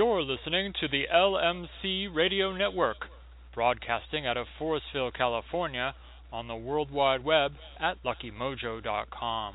You're listening to the LMC Radio Network, broadcasting out of Forestville, California, on the World Wide Web at luckymojo.com.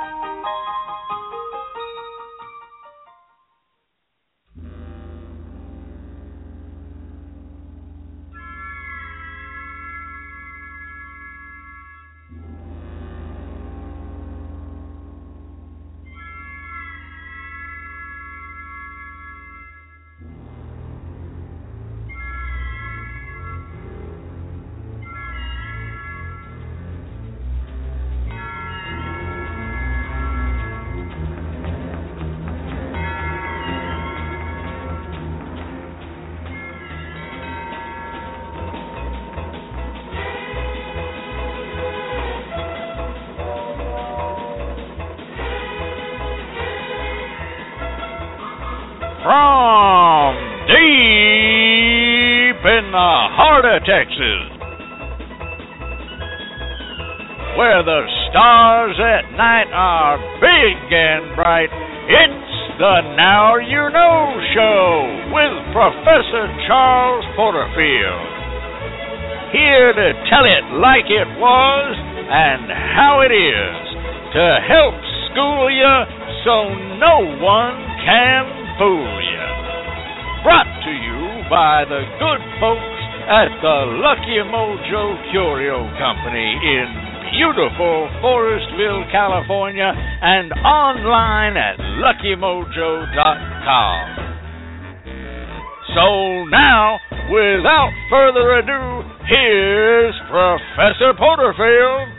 Here to tell it like it was and how it is, to help school you so no one can fool you. Brought to you by the good folks at the Lucky Mojo Curio Company in beautiful Forestville, California, and online at luckymojo.com. So now, without further ado, here's Professor Porterfield.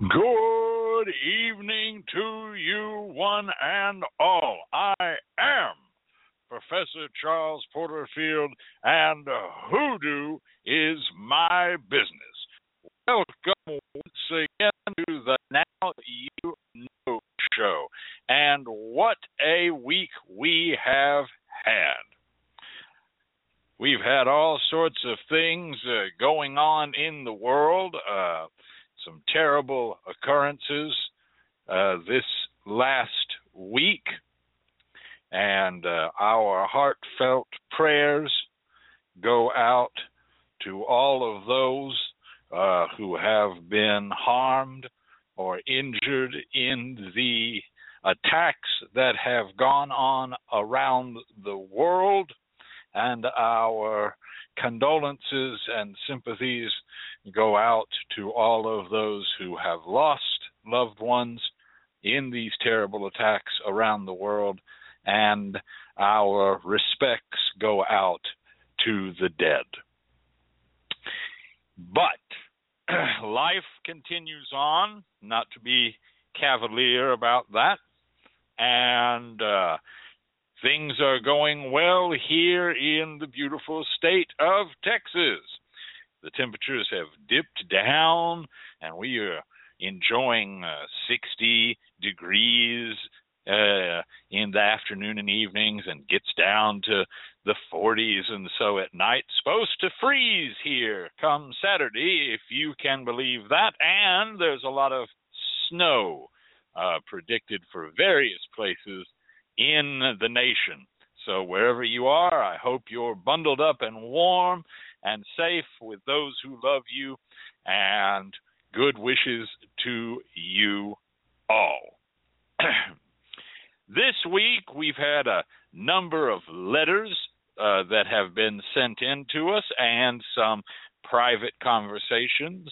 Good evening to you, one and all. I am Professor Charles Porterfield, and hoodoo is my business. Welcome once again to the Now You show. And what a week we have had. We've had all sorts of things uh, going on in the world. Uh, some terrible occurrences uh, this last week, and uh, our heartfelt prayers go out to all of those uh, who have been harmed or injured in the attacks that have gone on around the world, and our condolences and sympathies go out to all of those who have lost loved ones in these terrible attacks around the world, and our respects go out to the dead. But life continues on, not to be cavalier about that, and uh, things are going well here in the beautiful state of Texas. The temperatures have dipped down and we are enjoying uh, 60 degrees uh, in the afternoon and evenings and gets down to the 40s and so at night supposed to freeze here come Saturday if you can believe that and there's a lot of snow uh, predicted for various places in the nation so wherever you are I hope you're bundled up and warm and safe with those who love you, and good wishes to you all. this week, we've had a number of letters uh, that have been sent in to us and some private conversations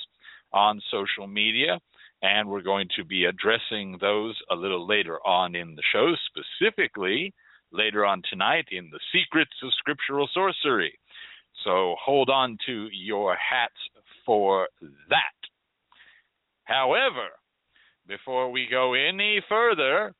on social media. and we're going to be addressing those a little later on in the show, specifically later on tonight in the Secrets of Scriptural Sorcery. So hold on to your hats for that. However, before we go any further,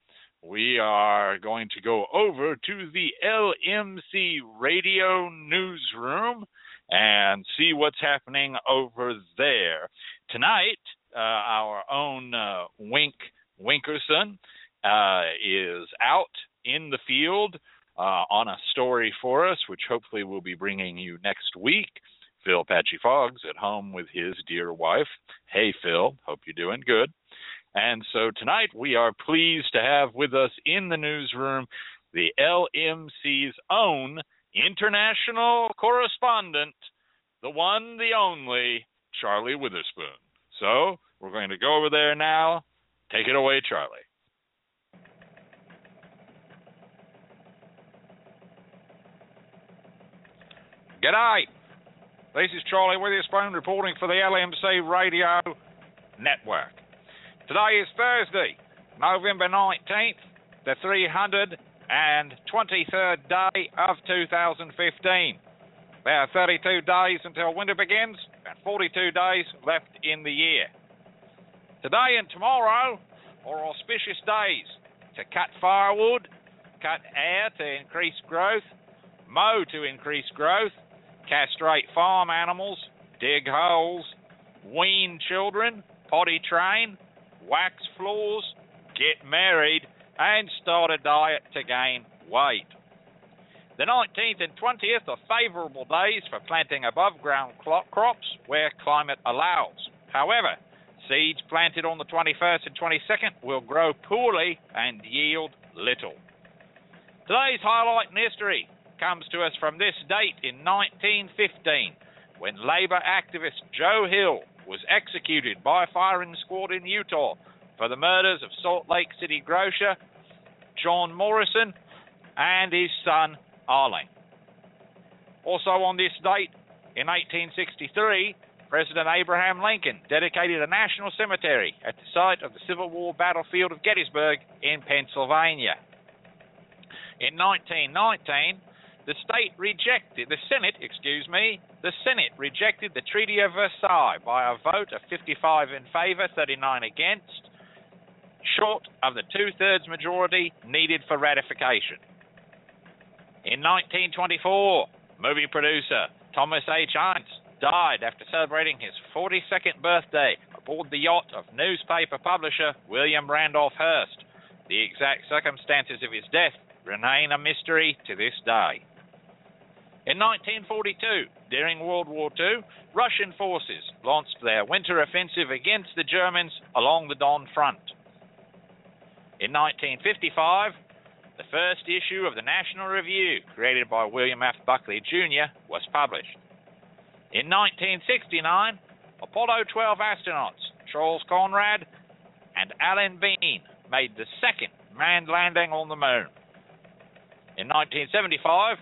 we are going to go over to the LMC radio newsroom and see what's happening over there. Tonight, uh, our own uh, Wink Winkerson uh, is out in the field uh, on a story for us, which hopefully we'll be bringing you next week. Phil Patchy Foggs at home with his dear wife. Hey, Phil, hope you're doing good. And so tonight we are pleased to have with us in the newsroom the LMC's own international correspondent, the one, the only, Charlie Witherspoon. So we're going to go over there now. Take it away, Charlie. G'day. This is Charlie Witherspoon reporting for the LMC Radio Network. Today is Thursday, November 19th, the 323rd day of 2015. There are 32 days until winter begins and 42 days left in the year. Today and tomorrow are auspicious days to cut firewood, cut air to increase growth, mow to increase growth, castrate farm animals, dig holes, wean children, potty train, wax floors, get married, and start a diet to gain weight. The 19th and 20th are favourable days for planting above ground crops where climate allows. However, seeds planted on the 21st and 22nd will grow poorly and yield little. Today's highlight in history comes to us from this date in 1915 when Labor activist Joe Hill was executed by firing squad in Utah for the murders of Salt Lake City grocer John Morrison and his son Arling. Also on this date, in 1863, President Abraham Lincoln dedicated a national cemetery at the site of the Civil War battlefield of Gettysburg in Pennsylvania. In 1919, the state rejected, the Senate, excuse me, the Senate rejected the Treaty of Versailles by a vote of 55 in favor, 39 against, short of the two thirds majority needed for ratification. In 1924, movie producer Thomas H. Ince died after celebrating his 42nd birthday aboard the yacht of newspaper publisher William Randolph Hearst. The exact circumstances of his death remain a mystery to this day. In 1942, during World War II, Russian forces launched their winter offensive against the Germans along the Don Front. In 1955, the first issue of the National Review, created by William F. Buckley Jr., was published. In 1969, Apollo 12 astronauts Charles Conrad and Alan Bean made the second manned landing on the moon. In 1975,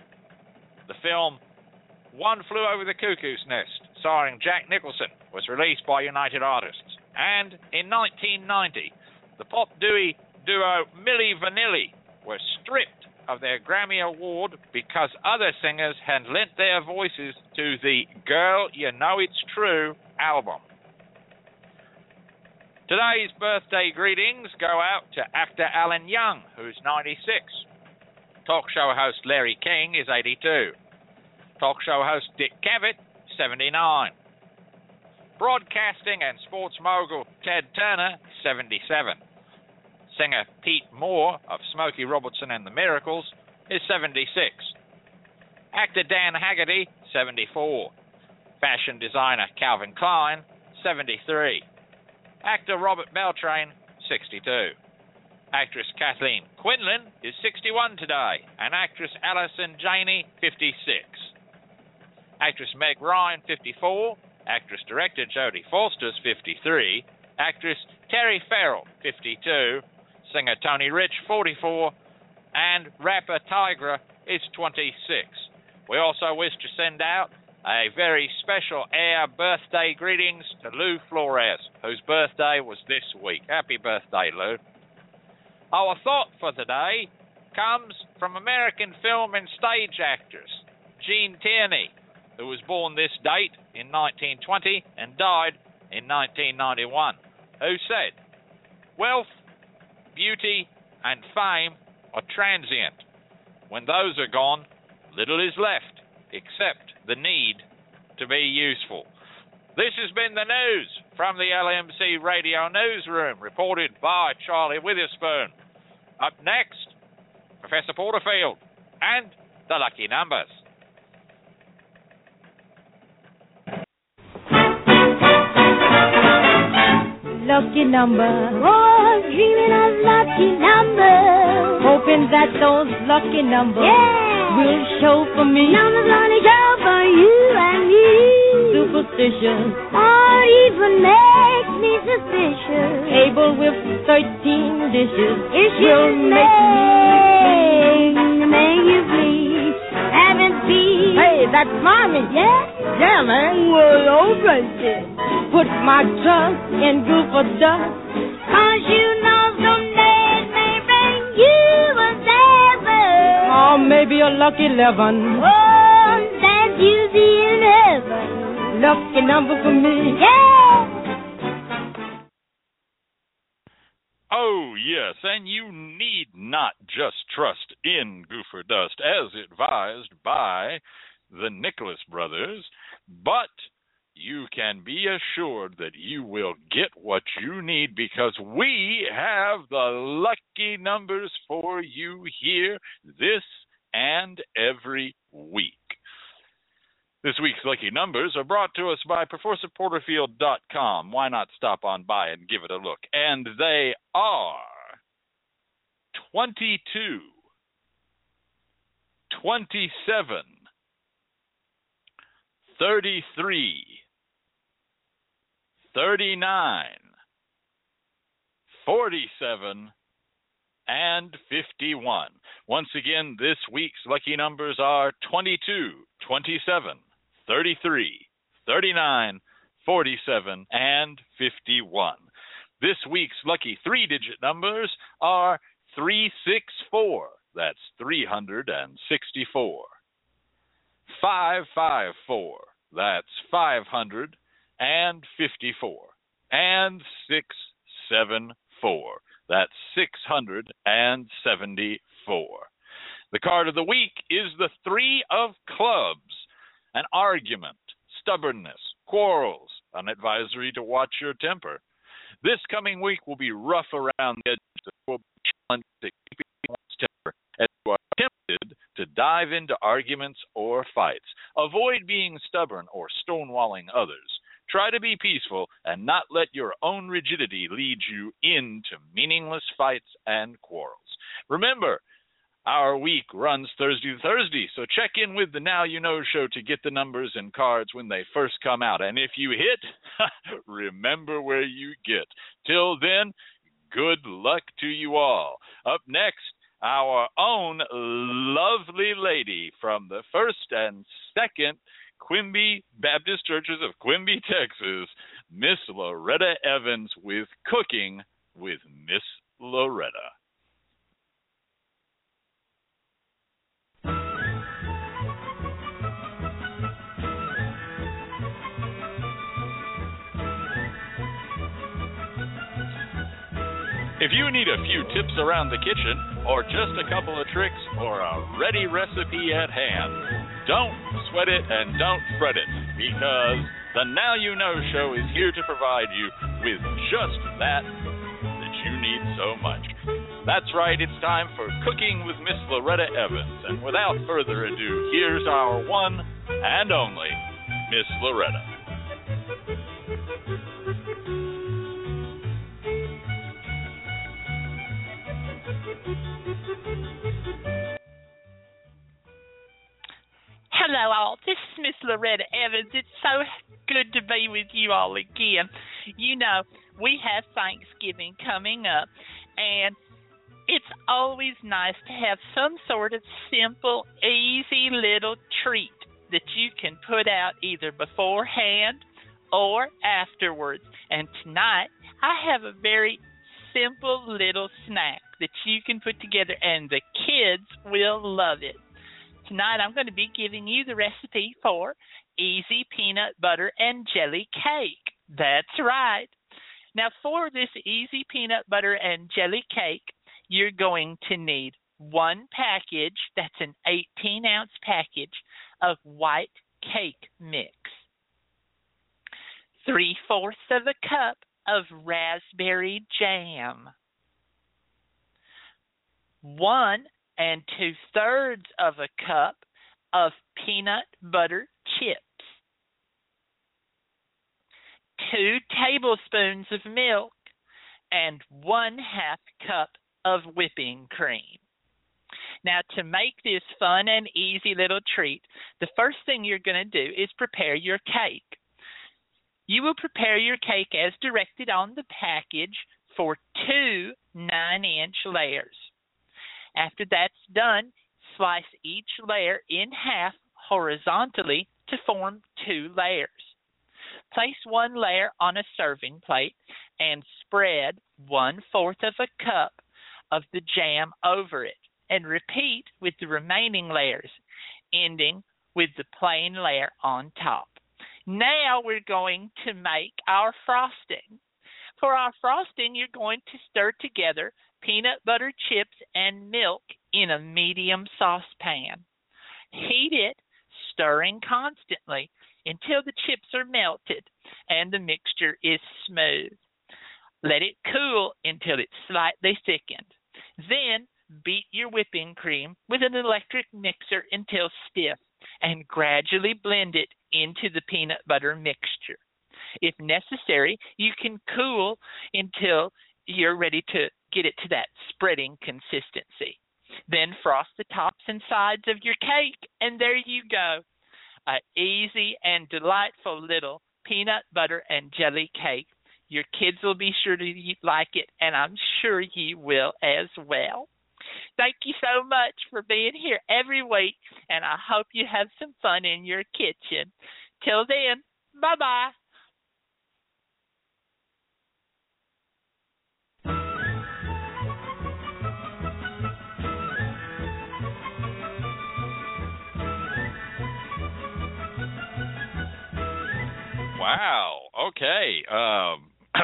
the film One Flew Over the Cuckoo's Nest, starring Jack Nicholson, was released by United Artists. And in 1990, the pop Dewey duo Milli Vanilli were stripped of their Grammy Award because other singers had lent their voices to the Girl You Know It's True album. Today's birthday greetings go out to actor Alan Young, who's 96. Talk show host Larry King is 82. Talk show host Dick Cavett, 79. Broadcasting and sports mogul Ted Turner, 77. Singer Pete Moore of Smokey Robinson and the Miracles is 76. Actor Dan Haggerty, 74. Fashion designer Calvin Klein, 73. Actor Robert Beltran, 62. Actress Kathleen Quinlan is 61 today, and actress Allison Janney, 56. Actress Meg Ryan, 54. Actress director Jodie Foster is 53. Actress Terry Farrell, 52 singer Tony Rich, 44, and rapper Tyga is 26. We also wish to send out a very special air birthday greetings to Lou Flores, whose birthday was this week. Happy birthday, Lou. Our thought for today comes from American film and stage actress Gene Tierney, who was born this date in 1920 and died in 1991, who said, Wealth, beauty, and fame are transient. When those are gone, little is left except the need to be useful. This has been the news from the LMC Radio Newsroom, reported by Charlie Witherspoon. Up next, Professor Porterfield and the lucky numbers. Lucky number, oh, dreaming of lucky numbers, hoping that those lucky numbers yeah. will show for me. Numbers only show for you and me. Superstitious, or even make me suspicious. Table with thirteen dishes, it will make me make you please. Haven't been. Hey, that's mommy. Yeah. Yeah, man. Well, open it. Put my trust in goofer dust. Cause you know some days may bring you a seven. Or maybe a lucky eleven. Oh, that you see in heaven. Lucky number for me. Yeah. Yes, and you need not just trust in Goofer Dust as advised by the Nicholas brothers, but you can be assured that you will get what you need because we have the lucky numbers for you here this and every week. This week's lucky numbers are brought to us by ProfessorPorterfield.com. Why not stop on by and give it a look? And they are 22, 27, 33, 39, 47, and 51. Once again, this week's lucky numbers are 22, 27, 33, 39, 47, and 51. This week's lucky three digit numbers are 364. That's 364. 554. That's 554. And 674. That's 674. The card of the week is the Three of Clubs an argument, stubbornness, quarrels, an advisory to watch your temper. This coming week will be rough around the edges. There will be challenges to keeping one's temper as you are tempted to dive into arguments or fights. Avoid being stubborn or stonewalling others. Try to be peaceful and not let your own rigidity lead you into meaningless fights and quarrels. Remember, our week runs Thursday to Thursday, so check in with the Now You Know show to get the numbers and cards when they first come out. And if you hit, remember where you get. Till then, good luck to you all. Up next, our own lovely lady from the first and second Quimby Baptist Churches of Quimby, Texas, Miss Loretta Evans with Cooking with Miss Loretta. If you need a few tips around the kitchen, or just a couple of tricks, or a ready recipe at hand, don't sweat it and don't fret it, because the Now You Know show is here to provide you with just that that you need so much. That's right, it's time for Cooking with Miss Loretta Evans. And without further ado, here's our one and only Miss Loretta. Hello, all. This is Miss Loretta Evans. It's so good to be with you all again. You know, we have Thanksgiving coming up, and it's always nice to have some sort of simple, easy little treat that you can put out either beforehand or afterwards. And tonight, I have a very simple little snack that you can put together, and the kids will love it. Tonight, I'm going to be giving you the recipe for easy peanut butter and jelly cake. That's right. Now, for this easy peanut butter and jelly cake, you're going to need one package, that's an 18 ounce package, of white cake mix, three fourths of a cup of raspberry jam, one and two thirds of a cup of peanut butter chips, two tablespoons of milk, and one half cup of whipping cream. Now, to make this fun and easy little treat, the first thing you're going to do is prepare your cake. You will prepare your cake as directed on the package for two 9 inch layers. After that's done, slice each layer in half horizontally to form two layers. Place one layer on a serving plate and spread one fourth of a cup of the jam over it and repeat with the remaining layers, ending with the plain layer on top. Now we're going to make our frosting. For our frosting, you're going to stir together peanut butter chips and milk in a medium saucepan. Heat it, stirring constantly until the chips are melted and the mixture is smooth. Let it cool until it's slightly thickened. Then beat your whipping cream with an electric mixer until stiff and gradually blend it into the peanut butter mixture. If necessary, you can cool until you're ready to get it to that spreading consistency. Then frost the tops and sides of your cake, and there you go. Easy and delightful little peanut butter and jelly cake. Your kids will be sure to like it, and I'm sure you will as well. Thank you so much for being here every week, and I hope you have some fun in your kitchen. Till then, bye bye. Wow. Okay. Um,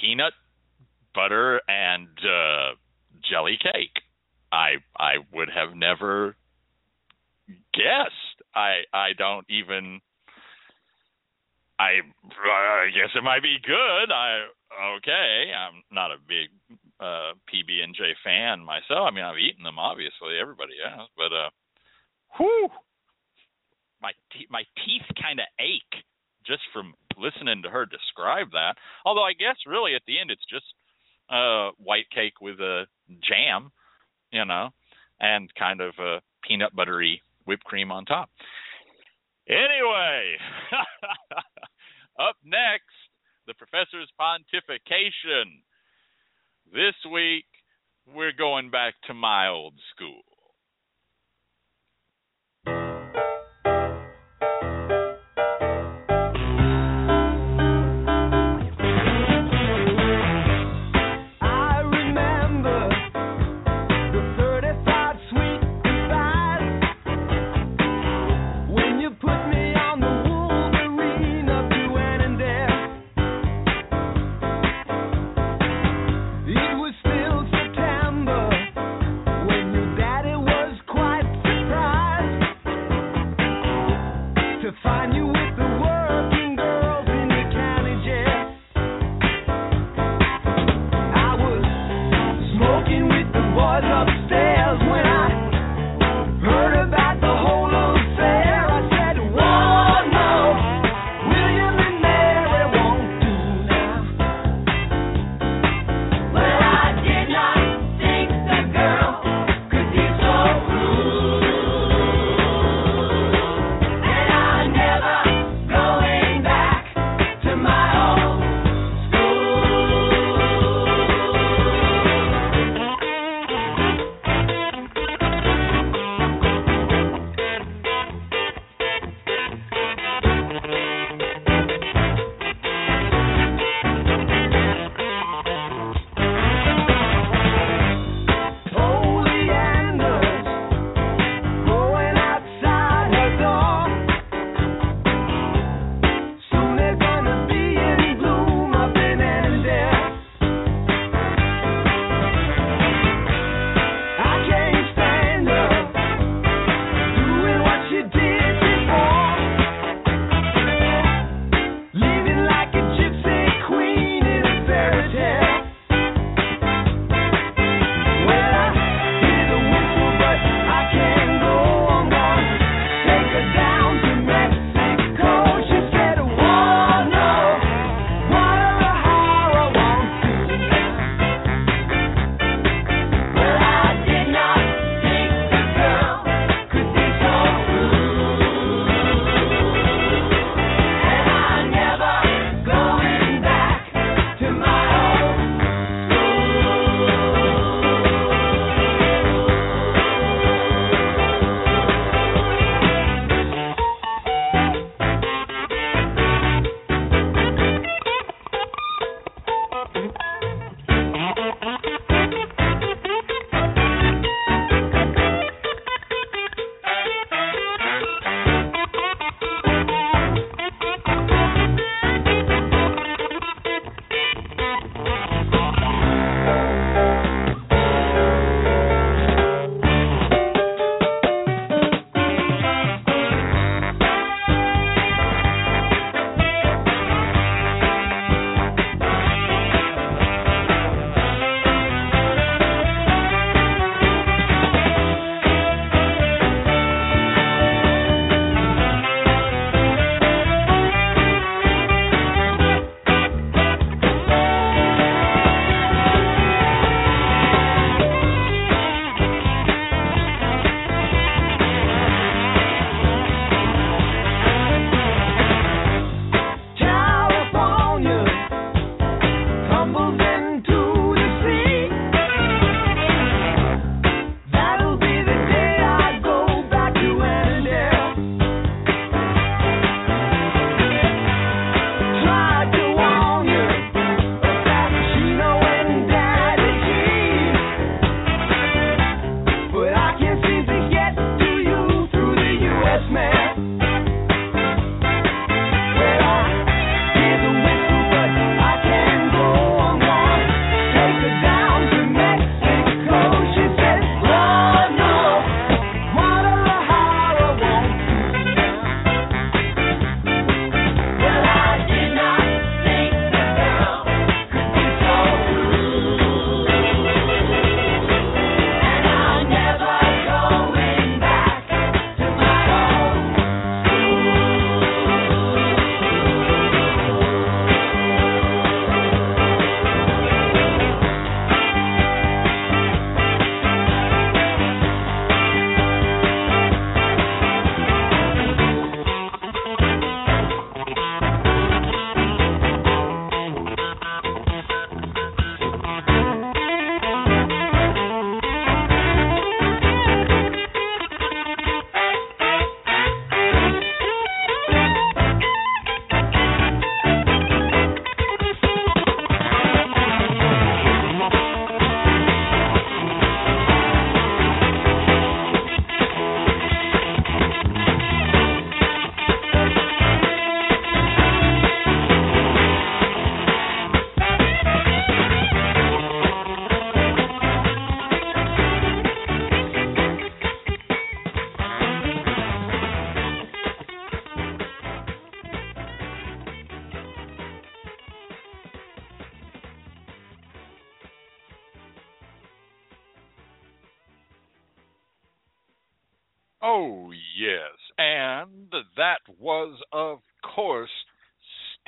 peanut butter and uh, jelly cake. I I would have never guessed. I I don't even. I I guess it might be good. I okay. I'm not a big uh PB and J fan myself. I mean, I've eaten them obviously. Everybody has, but uh, whew, my te- my teeth kind of ache just from listening to her describe that. Although I guess really at the end it's just uh white cake with a jam you know, and kind of a peanut buttery whipped cream on top. Anyway, up next, the professor's pontification. This week, we're going back to my old school.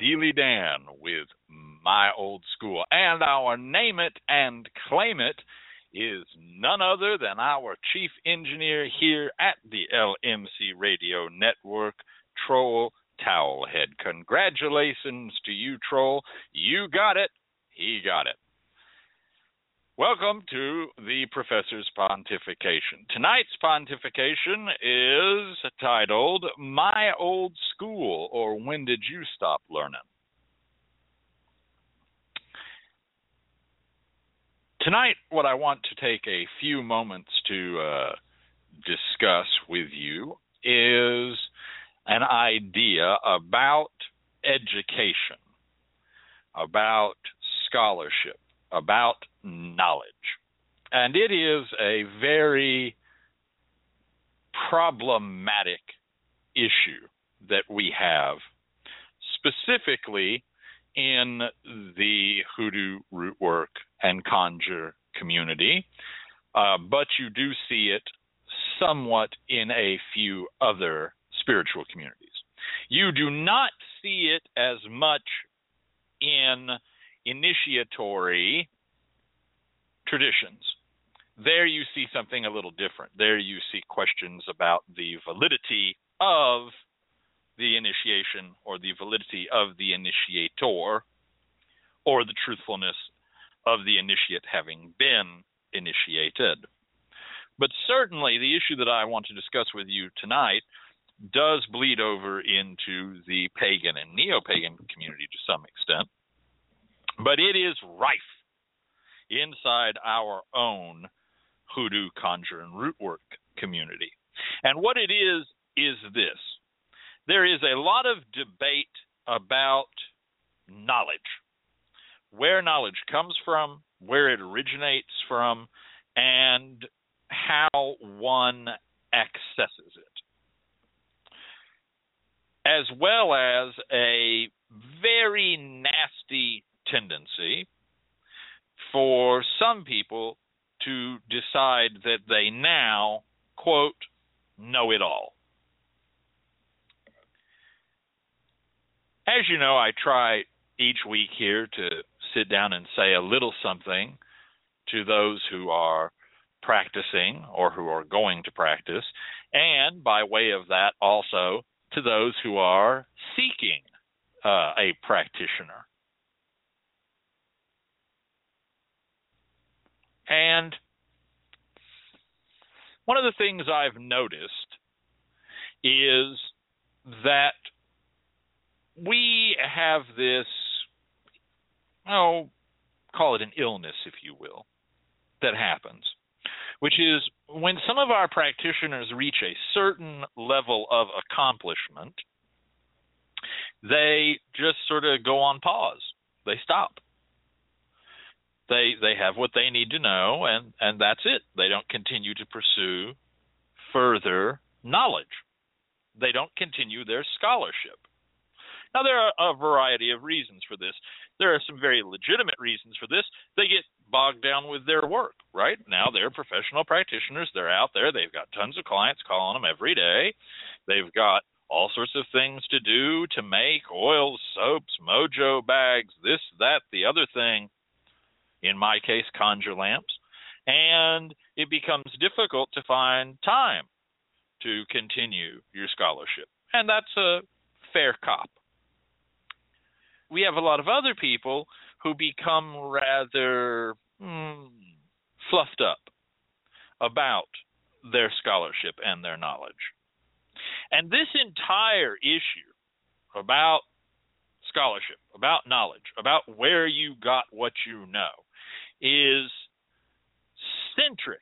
Steely Dan with My Old School. And our name it and claim it is none other than our chief engineer here at the LMC Radio Network, Troll Towelhead. Congratulations to you, Troll. You got it. He got it. Welcome to the Professor's Pontification. Tonight's pontification is titled My Old School, or When Did You Stop Learning? Tonight, what I want to take a few moments to uh, discuss with you is an idea about education, about scholarship, about knowledge. And it is a very problematic issue that we have, specifically in the hoodoo root work and conjure community, uh, but you do see it somewhat in a few other spiritual communities. You do not see it as much in initiatory traditions. There you see something a little different. There you see questions about the validity of the initiation or the validity of the initiator or the truthfulness of the initiate having been initiated. But certainly, the issue that I want to discuss with you tonight does bleed over into the pagan and neo pagan community to some extent, but it is rife inside our own hoodoo, conjure, and root work community. And what it is, is this. There is a lot of debate about knowledge, where knowledge comes from, where it originates from, and how one accesses it, as well as a very nasty tendency for some people to decide that they now, quote, know it all. As you know, I try each week here to sit down and say a little something to those who are practicing or who are going to practice, and by way of that, also to those who are seeking uh, a practitioner. And one of the things I've noticed is that we have this, oh, call it an illness, if you will, that happens, which is when some of our practitioners reach a certain level of accomplishment, they just sort of go on pause. They stop they they have what they need to know and and that's it. They don't continue to pursue further knowledge. They don't continue their scholarship. Now there are a variety of reasons for this. There are some very legitimate reasons for this. They get bogged down with their work right? Now they're professional practitioners. They're out there. They've got tons of clients calling them every day. They've got all sorts of things to do to make oils soaps mojo bags this that the other thing in my case, conjure lamps, and it becomes difficult to find time to continue your scholarship. And that's a fair cop. We have a lot of other people who become rather hmm, fluffed up about their scholarship and their knowledge. And this entire issue about scholarship, about knowledge, about where you got what you know, is centric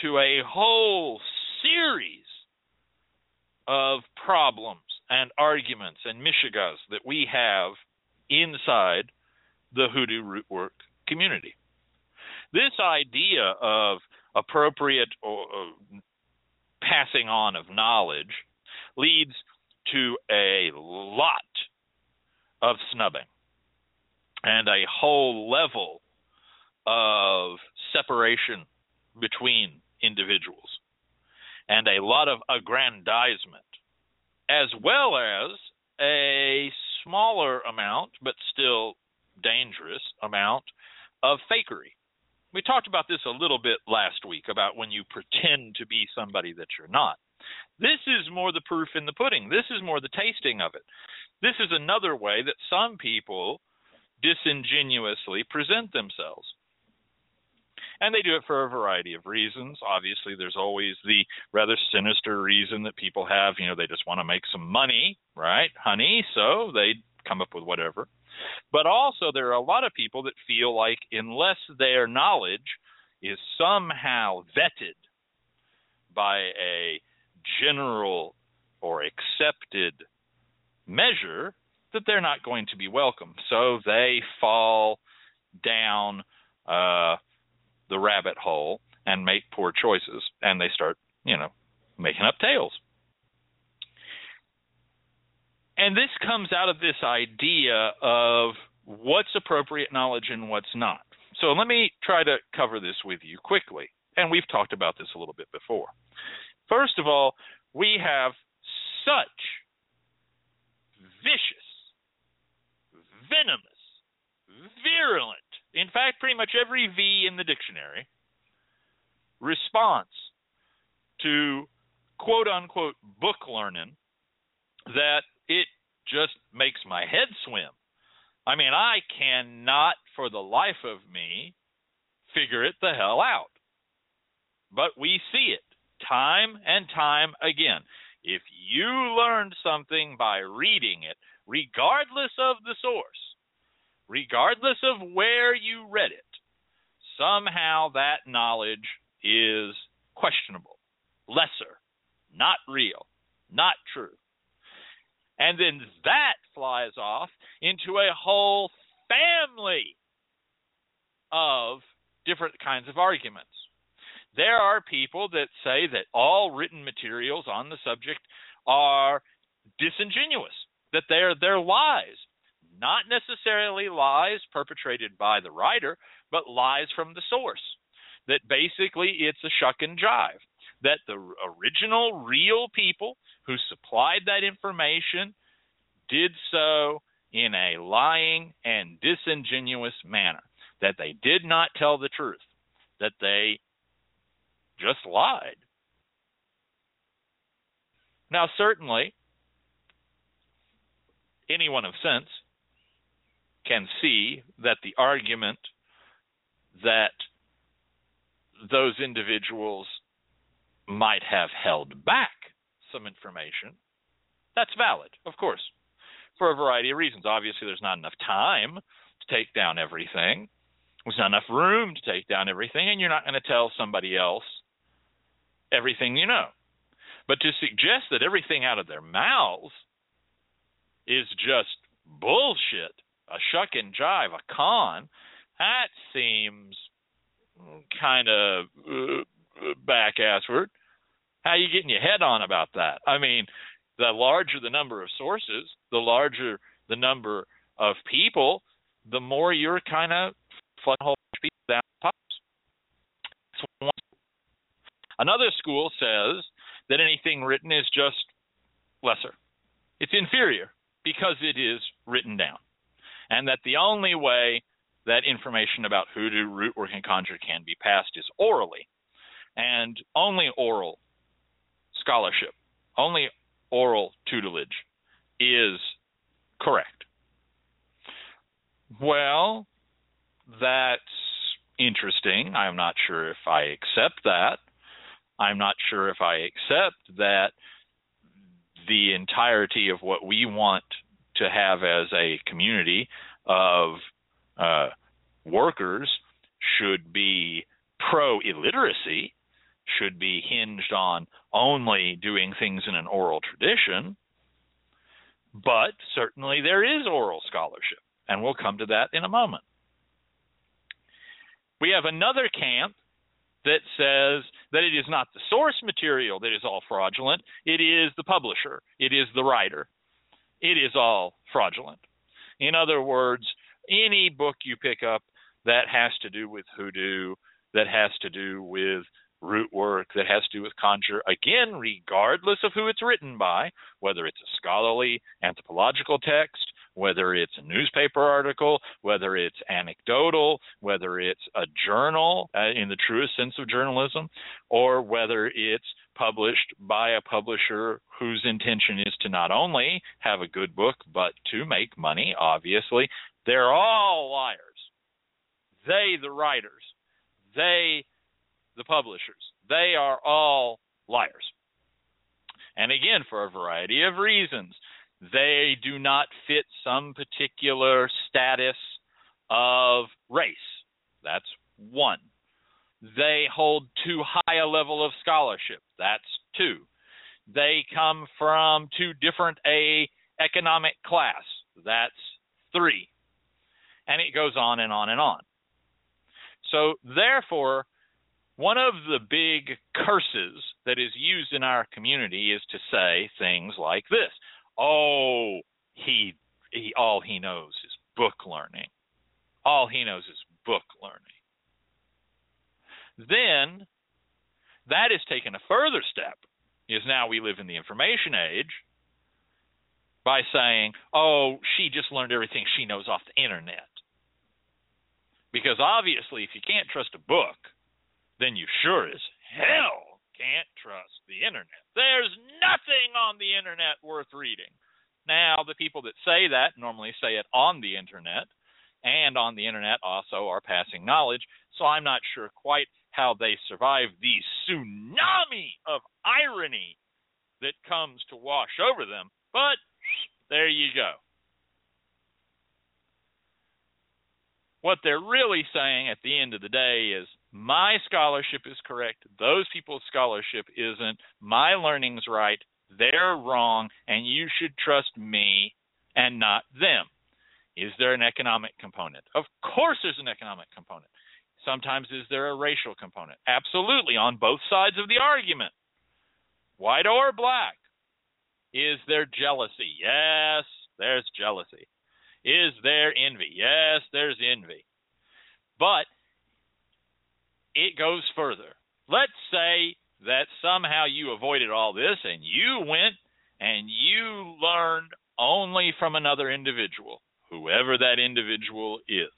to a whole series of problems and arguments and mishigas that we have inside the hoodoo rootwork community. This idea of appropriate or, passing on of knowledge leads to a lot of snubbing and a whole level of separation between individuals. and a lot of aggrandizement, as well as a smaller amount, but still dangerous amount of fakery. We talked about this a little bit last week about when you pretend to be somebody that you're not. This is more the proof in the pudding. This is more the tasting of it. This is another way that some people disingenuously present themselves. And they do it for a variety of reasons. Obviously, there's always the rather sinister reason that people have, you know, they just want to make some money, right? Honey, so they come up with whatever. But also, there are a lot of people that feel like unless their knowledge is somehow vetted by a general or accepted measure, that they're not going to be welcome. So they fall down uh, the rabbit hole and make poor choices, and they start, you know, making up tales. And this comes out of this idea of what's appropriate knowledge and what's not. So let me try to cover this with you quickly. And we've talked about this a little bit before. First of all, we have such vicious, venomous, virulent, in fact, pretty much every V in the dictionary response to quote unquote book learning that it just makes my head swim. I mean, I cannot for the life of me figure it the hell out. But we see it time and time again. If you learned something by reading it, regardless of the source, regardless of where you read it, somehow that knowledge is questionable, lesser, not real, not true. And then that flies off into a whole family of different kinds of arguments. There are people that say that all written materials on the subject are disingenuous, that they're they're lies, not necessarily lies perpetrated by the writer, but lies from the source. That basically it's a shuck and jive. That the original real people who supplied that information did so in a lying and disingenuous manner, that they did not tell the truth, that they just lied. Now, certainly, anyone of sense can see that the argument that those individuals might have held back some information, that's valid, of course, for a variety of reasons. Obviously, there's not enough time to take down everything, there's not enough room to take down everything, and you're not going to tell somebody else everything you know. But to suggest that everything out of their mouths is just bullshit, a shuck and jive, a con, that seems kind of uh, back assward. How you getting your head on about that? I mean, the larger the number of sources, the larger the number of people, the more you're kind of flooding people down pipes. Another school says that anything written is just lesser. It's inferior because it is written down. And that the only way that information about hoodoo, root work, and conjure can be passed is orally. And only oral scholarship, only oral tutelage is correct. Well, that's interesting. I'm not sure if I accept that. I'm not sure if I accept that the entirety of what we want to have as a community of uh, workers should be pro illiteracy, should be hinged on only doing things in an oral tradition. But certainly there is oral scholarship, and we'll come to that in a moment. We have another camp that says that it is not the source material that is all fraudulent, it is the publisher, it is the writer. It is all fraudulent. In other words, any book you pick up that has to do with hoodoo, that has to do with root work that has to do with conjure, again, regardless of who it's written by, whether it's a scholarly anthropological text, whether it's a newspaper article, whether it's anecdotal, whether it's a journal uh, in the truest sense of journalism, or whether it's published by a publisher whose intention is to not only have a good book, but to make money, obviously. They're all liars. They, the writers, they, the publishers, they are all liars. And again, for a variety of reasons. They do not fit some particular status of race. That's one. They hold too high a level of scholarship. That's two. They come from too different a economic class. That's three. And it goes on and on and on. So therefore, one of the big curses that is used in our community is to say things like this oh, he, he all he knows is book learning. All he knows is book learning. Then that is taken a further step, is now we live in the information age by saying, oh, she just learned everything she knows off the internet. Because obviously, if you can't trust a book, then you sure as hell can't trust the internet. There's nothing on the internet worth reading. Now, the people that say that normally say it on the internet, and on the internet also are passing knowledge, so I'm not sure quite how they survive the tsunami of irony that comes to wash over them, but there you go. What they're really saying at the end of the day is my scholarship is correct, those people's scholarship isn't, my learning's right, they're wrong, and you should trust me and not them. Is there an economic component? Of course, there's an economic component. Sometimes, is there a racial component? Absolutely, on both sides of the argument, white or black. Is there jealousy? Yes, there's jealousy. Is there envy? Yes, there's envy. But it goes further. Let's say that somehow you avoided all this and you went and you learned only from another individual, whoever that individual is.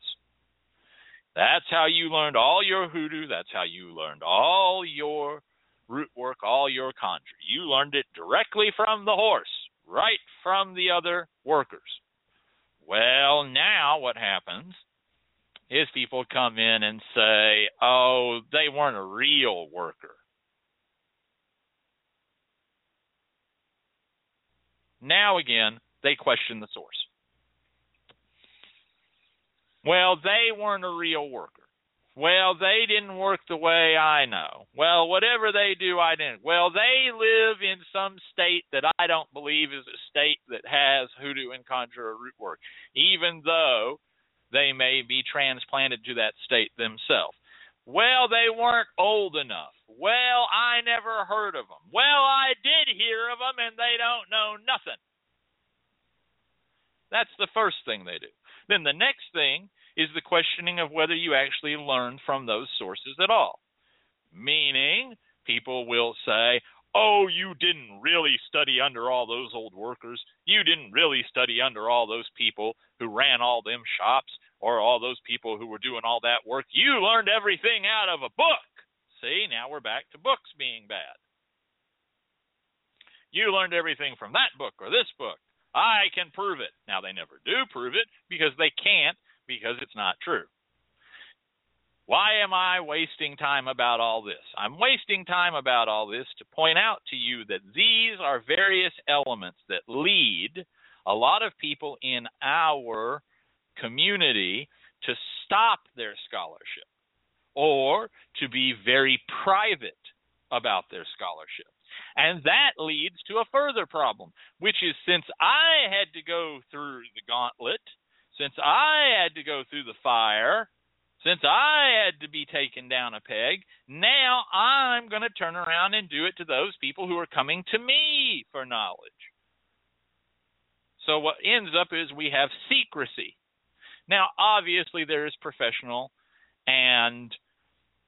That's how you learned all your hoodoo. That's how you learned all your root work, all your conjure. You learned it directly from the horse, right from the other workers. Well, now what happens is people come in and say, oh, they weren't a real worker. Now again, they question the source. Well, they weren't a real worker. Well, they didn't work the way I know. Well, whatever they do, I didn't. Well, they live in some state that I don't believe is a state that has hoodoo and conjure root work, even though they may be transplanted to that state themselves. Well, they weren't old enough. Well, I never heard of them. Well, I did hear of them and they don't know nothing. That's the first thing they do. Then the next thing is the questioning of whether you actually learned from those sources at all. Meaning, people will say, oh, you didn't really study under all those old workers. You didn't really study under all those people who ran all them shops or all those people who were doing all that work. You learned everything out of a book. See, now we're back to books being bad. You learned everything from that book or this book. I can prove it. Now, they never do prove it because they can't, because it's not true. Why am I wasting time about all this? I'm wasting time about all this to point out to you that these are various elements that lead a lot of people in our community to stop their scholarship or to be very private about their scholarship. And that leads to a further problem, which is since I had to go through the gauntlet, since I had to go through the fire, since I had to be taken down a peg, now I'm going to turn around and do it to those people who are coming to me for knowledge. So what ends up is we have secrecy. Now, obviously, there is professional and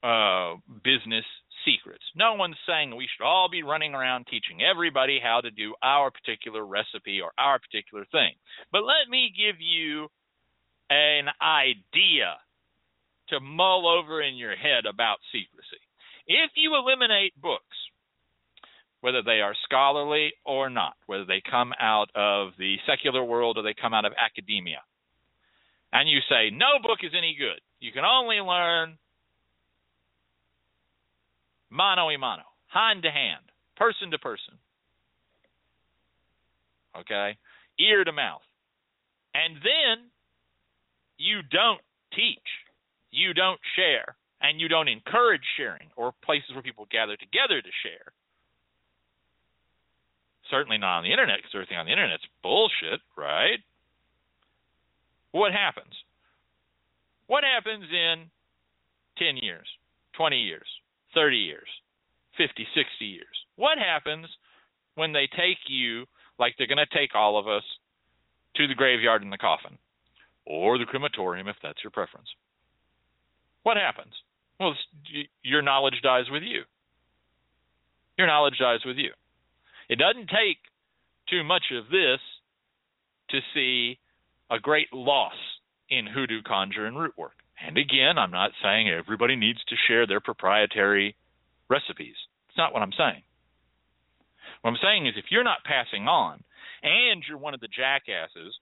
uh, business secrets. No one's saying we should all be running around teaching everybody how to do our particular recipe or our particular thing. But let me give you an idea to mull over in your head about secrecy. If you eliminate books, whether they are scholarly or not, whether they come out of the secular world or they come out of academia, and you say no book is any good, you can only learn mano a mano, hand to hand, person to person. Okay? Ear to mouth. And then you don't teach, you don't share, and you don't encourage sharing or places where people gather together to share. Certainly not on the internet, because everything on the internet's bullshit, right? What happens? What happens in 10 years, 20 years, 30 years, 50, 60 years? What happens when they take you, like they're going to take all of us, to the graveyard in the coffin? Or the crematorium, if that's your preference. What happens? Well, your knowledge dies with you. Your knowledge dies with you. It doesn't take too much of this to see a great loss in hoodoo conjure and root work. And again, I'm not saying everybody needs to share their proprietary recipes. It's not what I'm saying. What I'm saying is if you're not passing on and you're one of the jackasses,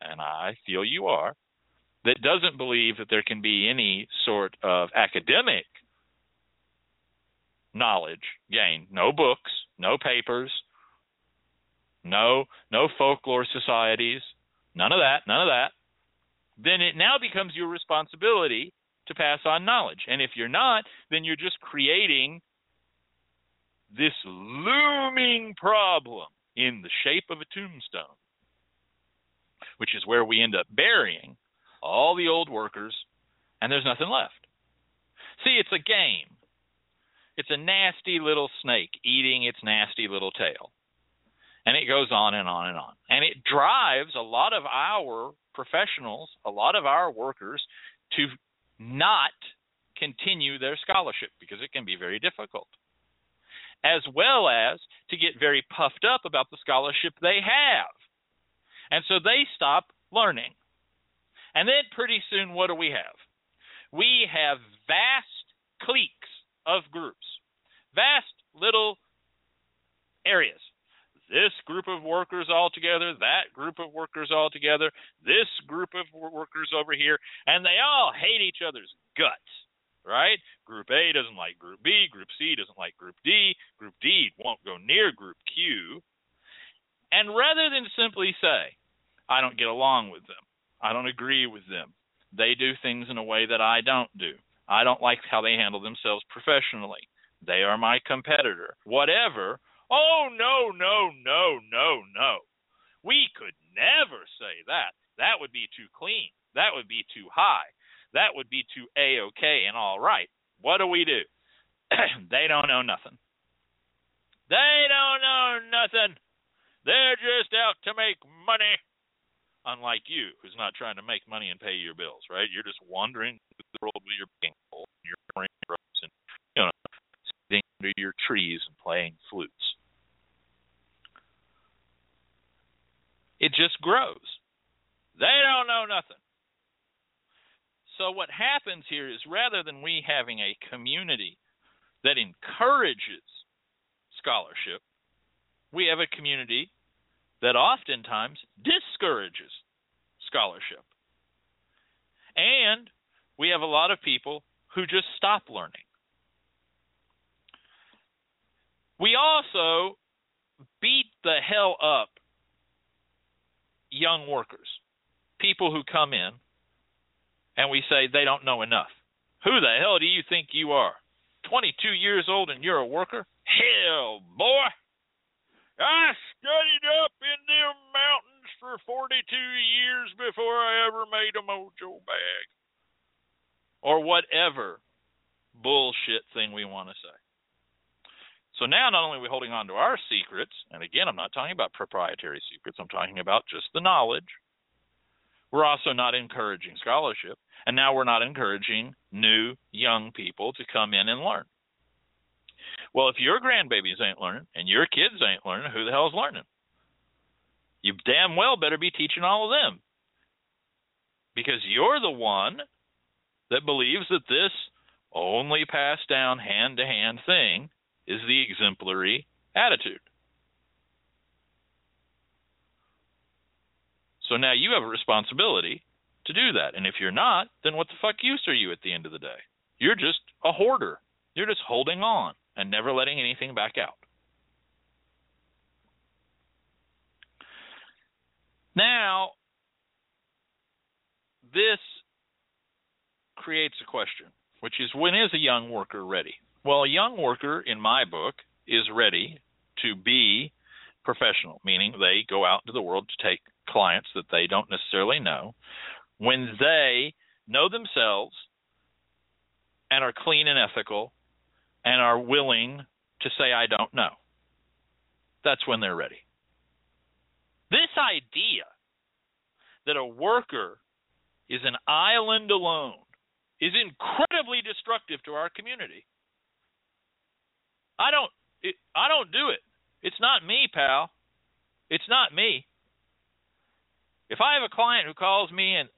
and I feel you are, that doesn't believe that there can be any sort of academic knowledge gained, no books, no papers, no no folklore societies, none of that, none of that then it now becomes your responsibility to pass on knowledge. And if you're not, then you're just creating this looming problem in the shape of a tombstone, which is where we end up burying all the old workers and there's nothing left. See, it's a game. It's a nasty little snake eating its nasty little tail. And it goes on and on and on. And it drives a lot of our professionals, a lot of our workers, to not continue their scholarship because it can be very difficult, as well as to get very puffed up about the scholarship they have. And so they stop learning. And then pretty soon, what do we have? We have vast cliques of groups, vast little areas this group of workers all together, that group of workers all together, this group of workers over here, and they all hate each other's guts, right? Group A doesn't like Group B, Group C doesn't like Group D, Group D won't go near Group Q. And rather than simply say, I don't get along with them, I don't agree with them, they do things in a way that I don't do, I don't like how they handle themselves professionally, they are my competitor, whatever Oh, no, no, no, no, no. We could never say that. That would be too clean. That would be too high. That would be too A OK and all right. What do we do? they don't know nothing. They don't know nothing. They're just out to make money. Unlike you, who's not trying to make money and pay your bills, right? You're just wandering through the world with your paintball, your rainbows, and you know, sitting under your trees and playing flutes. It just grows. They don't know nothing. So, what happens here is rather than we having a community that encourages scholarship, we have a community that oftentimes discourages scholarship. And we have a lot of people who just stop learning. We also beat the hell up young workers, people who come in, and we say they don't know enough. Who the hell do you think you are? 22 years old and you're a worker? Hell, boy! I studied up in them mountains for 42 years before I ever made a mojo bag. Or whatever bullshit thing we want to say. So now not only are we holding on to our secrets, and again, I'm not talking about proprietary secrets, I'm talking about just the knowledge. We're also not encouraging scholarship, and now we're not encouraging new young people to come in and learn. Well, if your grandbabies ain't learning and your kids ain't learning, who the hell's learning? You damn well better be teaching all of them. Because you're the one that believes that this only passed down hand to hand thing is the exemplary attitude. So now you have a responsibility to do that. And if you're not, then what the fuck use are you at the end of the day? You're just a hoarder. You're just holding on and never letting anything back out. Now, this creates a question, which is when is a young worker ready? Well, a young worker, in my book, is ready to be professional, meaning they go out into the world to take clients that they don't necessarily know when they know themselves and are clean and ethical and are willing to say, I don't know. That's when they're ready. This idea that a worker is an island alone is incredibly destructive to our community. I don't it, I don't do it. It's not me, pal. It's not me. If I have a client who calls me and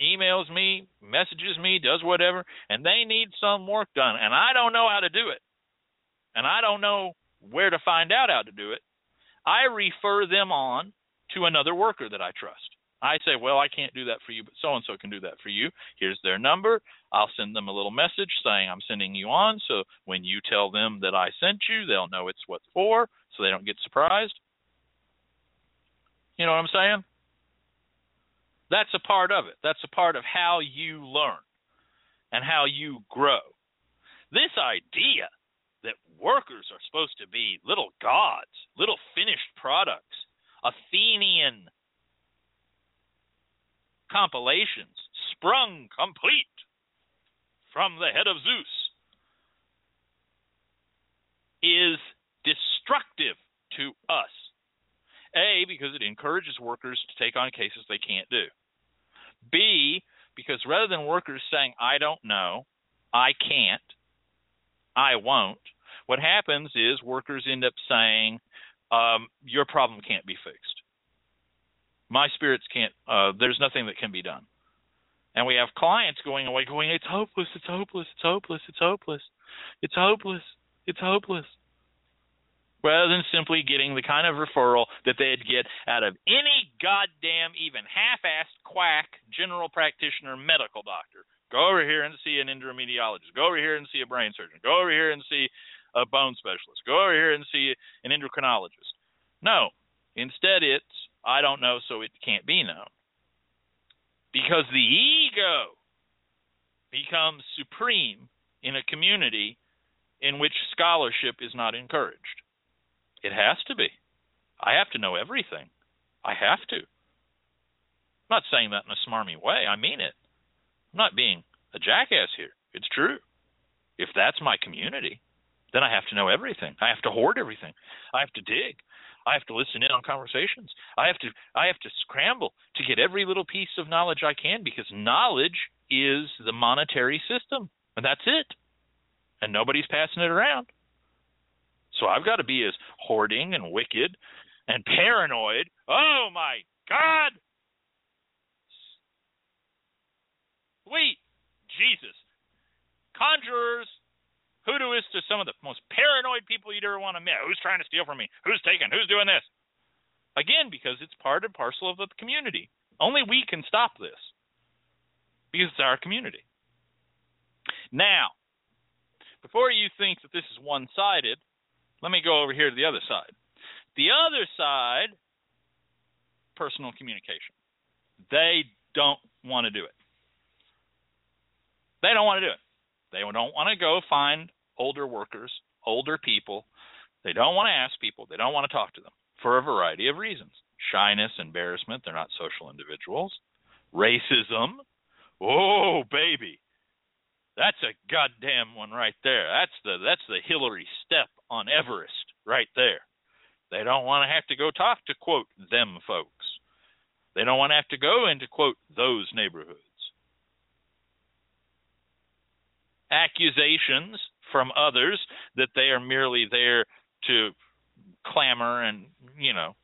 emails me, messages me, does whatever, and they need some work done, and I don't know how to do it, and I don't know where to find out how to do it, I refer them on to another worker that I trust. I say, well, I can't do that for you, but so and so can do that for you. Here's their number. I'll send them a little message saying I'm sending you on. So when you tell them that I sent you, they'll know it's what for, so they don't get surprised. You know what I'm saying? That's a part of it. That's a part of how you learn and how you grow. This idea that workers are supposed to be little gods, little finished products, Athenian compilations, sprung complete from the head of Zeus, is destructive to us. A, because it encourages workers to take on cases they can't do. B, because rather than workers saying, I don't know, I can't, I won't, what happens is workers end up saying, um, your problem can't be fixed. My spirits can't, uh, there's nothing that can be done. And we have clients going away going, it's hopeless, it's hopeless, it's hopeless, it's hopeless, it's hopeless, it's hopeless rather than simply getting the kind of referral that they'd get out of any goddamn, even half assed quack general practitioner medical doctor. Go over here and see an endometriologist. Go over here and see a brain surgeon. Go over here and see a bone specialist. Go over here and see an endocrinologist. No. Instead, it's, I don't know, so it can't be known. Because the ego becomes supreme in a community in which scholarship is not encouraged. It has to be. I have to know everything. I have to. I'm not saying that in a smarmy way. I mean it. I'm not being a jackass here. It's true. If that's my community, then I have to know everything. I have to hoard everything. I have to dig. I have to listen in on conversations. I have to I have to scramble to get every little piece of knowledge I can because knowledge is the monetary system. And that's it. And nobody's passing it around. So I've got to be as hoarding and wicked and paranoid. Oh my God! Sweet Jesus. Conjurers, hoodooists are some of the most paranoid people you'd ever want to meet. Who's trying to steal from me? Who's taking? Who's doing this? Again, because it's part and parcel of the community. Only we can stop this because it's our community. Now, before you think that this is one sided, let me go over here to the other side. The other side, personal communication. They don't want to do it. They don't want to do it. They don't want to go find older workers, older people. They don't want to ask people. They don't want to talk to them for a variety of reasons shyness, embarrassment. They're not social individuals. Racism. Oh, baby. That's a goddamn one right there. That's the that's the Hillary step on Everest right there. They don't want to have to go talk to quote them folks. They don't want to have to go into quote those neighborhoods. Accusations from others that they are merely there to clamor and, you know,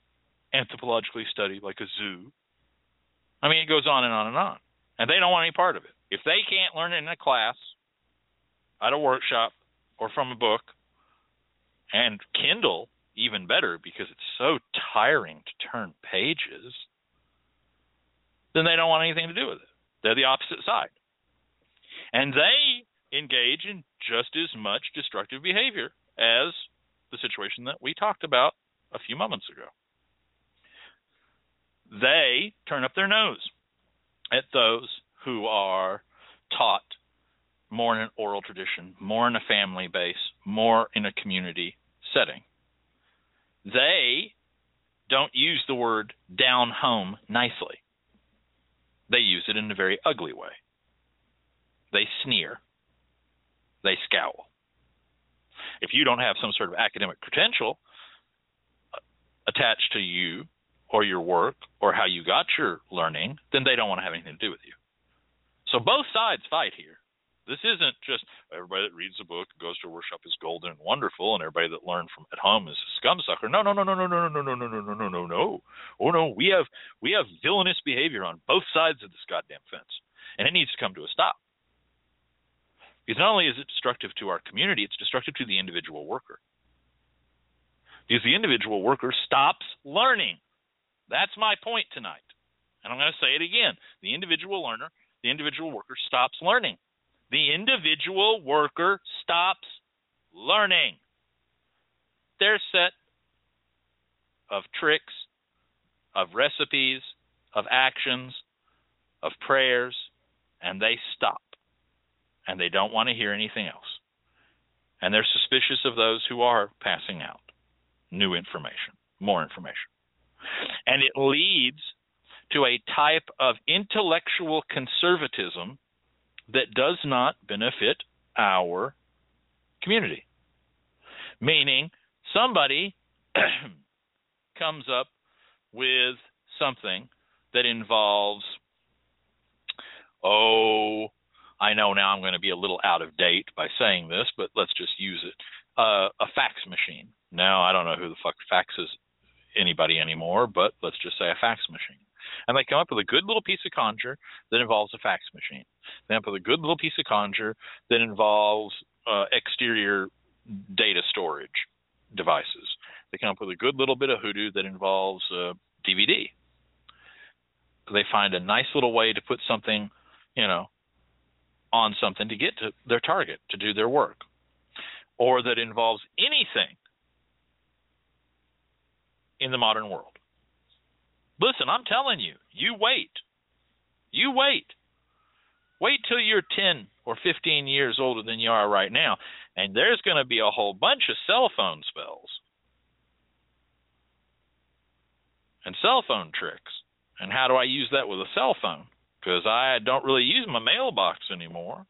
anthropologically study like a zoo. I mean, it goes on and on and on. And they don't want any part of it. If they can't learn it in a class, at a workshop, or from a book, and Kindle, even better because it's so tiring to turn pages, then they don't want anything to do with it. They're the opposite side. And they engage in just as much destructive behavior as the situation that we talked about a few moments ago. They turn up their nose at those who are taught more in an oral tradition, more in a family base, more in a community setting. They don't use the word down home nicely. They use it in a very ugly way. They sneer. They scowl. If you don't have some sort of academic credential uh, attached to you or your work or how you got your learning, then they don't want to have anything to do with you. So both sides fight here. This isn't just everybody that reads the book goes to a workshop is golden and wonderful, and everybody that learned from at home is a scumsucker. No, no, no, no, no, no, no, no, no, no, no, no, no, no. Oh no, we have we have villainous behavior on both sides of this goddamn fence, and it needs to come to a stop. Because not only is it destructive to our community, it's destructive to the individual worker. Because the individual worker stops learning. That's my point tonight. And I'm going to say it again. The individual learner, the individual worker stops learning. The individual worker stops learning. Their set of tricks, of recipes, of actions, of prayers, and they stop. And they don't want to hear anything else. And they're suspicious of those who are passing out new information, more information. And it leads to a type of intellectual conservatism that does not benefit our community. Meaning, somebody comes up with something that involves, oh, I know now I'm going to be a little out of date by saying this, but let's just use it. Uh, a fax machine. Now, I don't know who the fuck faxes anybody anymore, but let's just say a fax machine and they come up with a good little piece of conjure that involves a fax machine. They come up with a good little piece of conjure that involves uh, exterior data storage devices. They come up with a good little bit of hoodoo that involves uh, DVD. They find a nice little way to put something, you know, on something to get to their target to do their work, or that involves anything in the modern world. Listen, I'm telling you, you wait. You wait. Wait till you're 10 or 15 years older than you are right now, and there's going to be a whole bunch of cell phone spells and cell phone tricks. And how do I use that with a cell phone? Because I don't really use my mailbox anymore.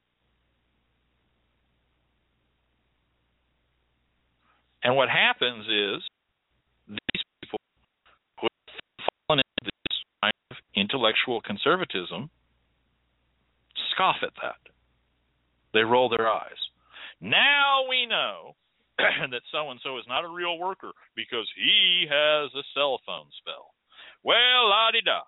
And what happens is intellectual conservatism scoff at that. They roll their eyes. Now we know that so and so is not a real worker because he has a cell phone spell. Well, la di da.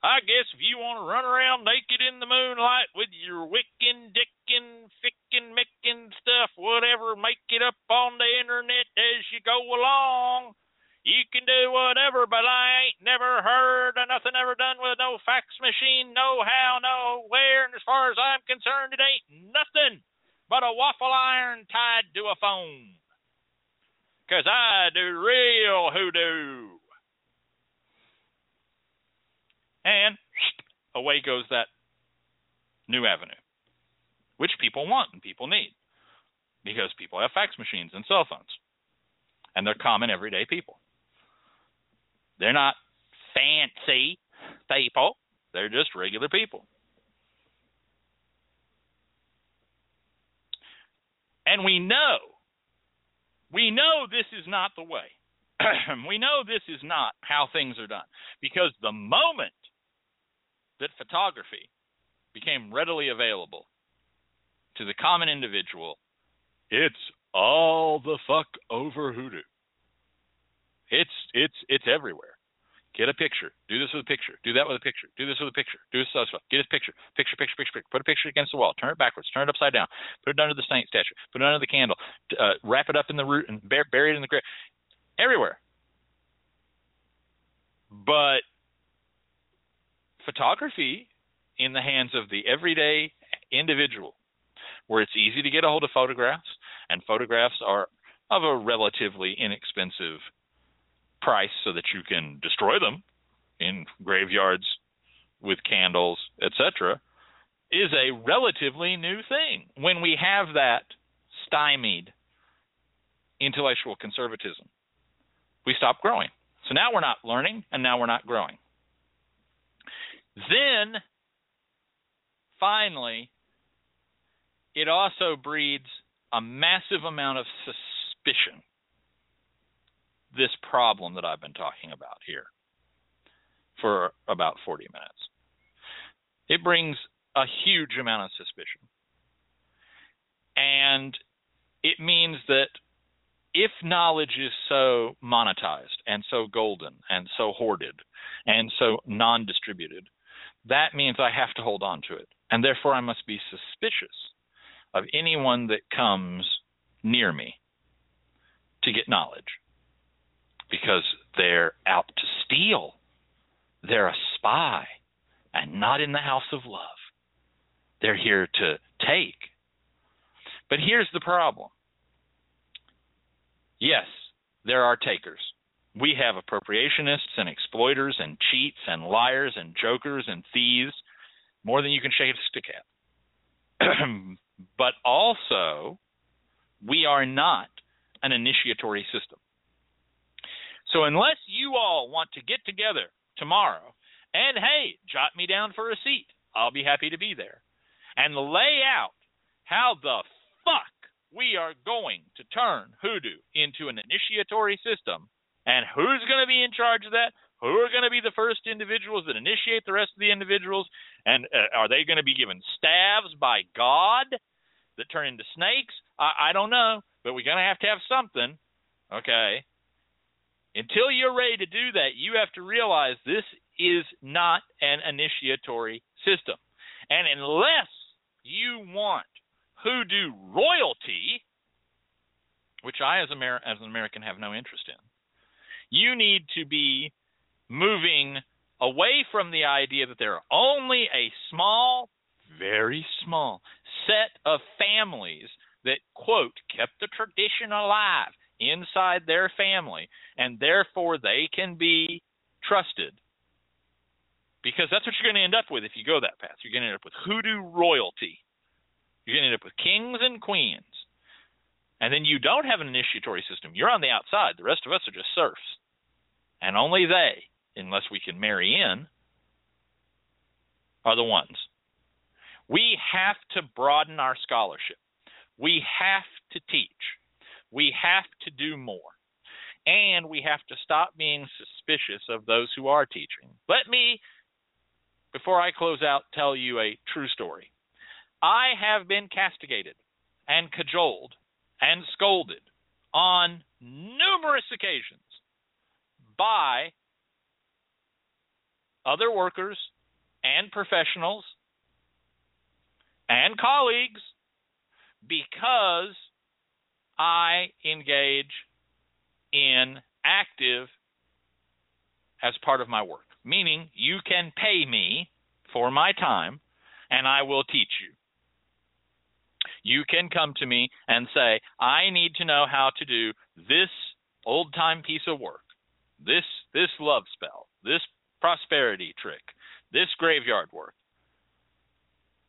I guess if you want to run around naked in the moonlight with your wicking, dicking, ficking, micking stuff, whatever, make it up on the internet as you go along. You can do whatever, but I ain't never heard of nothing ever done with no fax machine, no how, no where, and as far as I'm concerned, it ain't nothing but a waffle iron tied to a phone. 'Cause I do real hoodoo. And away goes that new avenue, which people want and people need because people have fax machines and cell phones, and they're common everyday people. They're not fancy people, they're just regular people. And we know, we know this is not the way. we know this is not how things are done. Because the moment that photography became readily available to the common individual, It's all the fuck over hoodoo. It's it's it's everywhere. Get a picture. Do this with a picture. Do that with a picture. Do this with a picture. Do this with a Get a picture. Picture, picture, picture, picture. Put a picture against the wall. Turn it backwards. Turn it upside down. Put it under the saint statue. Put it under the candle. Uh, wrap it up in the root and bury, bury it in the grave. Everywhere. But photography in the hands of the everyday individual, where it's easy to get a hold of photographs, and photographs are of a relatively inexpensive price so that you can destroy them in graveyards with candles, etc., is a relatively new thing when we have that stymied intellectual conservatism. We stop growing. So now we're not learning, and now we're not growing. Then, finally, it also breeds a massive amount of suspicion this problem that I've been talking about here for about 40 minutes. It brings a huge amount of suspicion. And it means that if knowledge is so monetized and so golden and so hoarded and so non distributed, that means I have to hold on to it. And therefore, I must be suspicious of anyone that comes near me to get knowledge because they're out to steal. They're a spy and not in the house of love. They're here to take. But here's the problem yes, there are takers. We have appropriationists and exploiters and cheats and liars and jokers and thieves, more than you can shake a stick at. but also, we are not an initiatory system. So unless you all want to get together tomorrow and hey, jot me down for a seat, I'll be happy to be there. And lay out how the fuck we are going to turn hoodoo into an initiatory system and who's going to be in charge of that? Who are going to be the first individuals that initiate the rest of the individuals? And uh, are they going to be given staves by God that turn into snakes? I, I don't know, but we're going to have to have something. Okay. Until you're ready to do that, you have to realize this is not an initiatory system. And unless you want hoodoo royalty, which I, as, Amer- as an American, have no interest in, you need to be moving away from the idea that there are only a small, very small set of families that, quote, kept the tradition alive inside their family, and therefore they can be trusted. Because that's what you're going to end up with if you go that path. You're going to end up with hoodoo royalty. You're going to end up with kings and queens. And then you don't have an initiatory system. You're on the outside. The rest of us are just serfs. And only they, unless we can marry in, are the ones. We have to broaden our scholarship. We have to teach. We have to do more. And we have to stop being suspicious of those who are teaching. Let me, before I close out, tell you a true story. I have been castigated and cajoled and scolded on numerous occasions by other workers and professionals and colleagues because I engage in active as part of my work, meaning you can pay me for my time and I will teach you. You can come to me and say, I need to know how to do this old time piece of work, this this love spell, this prosperity trick, this graveyard work.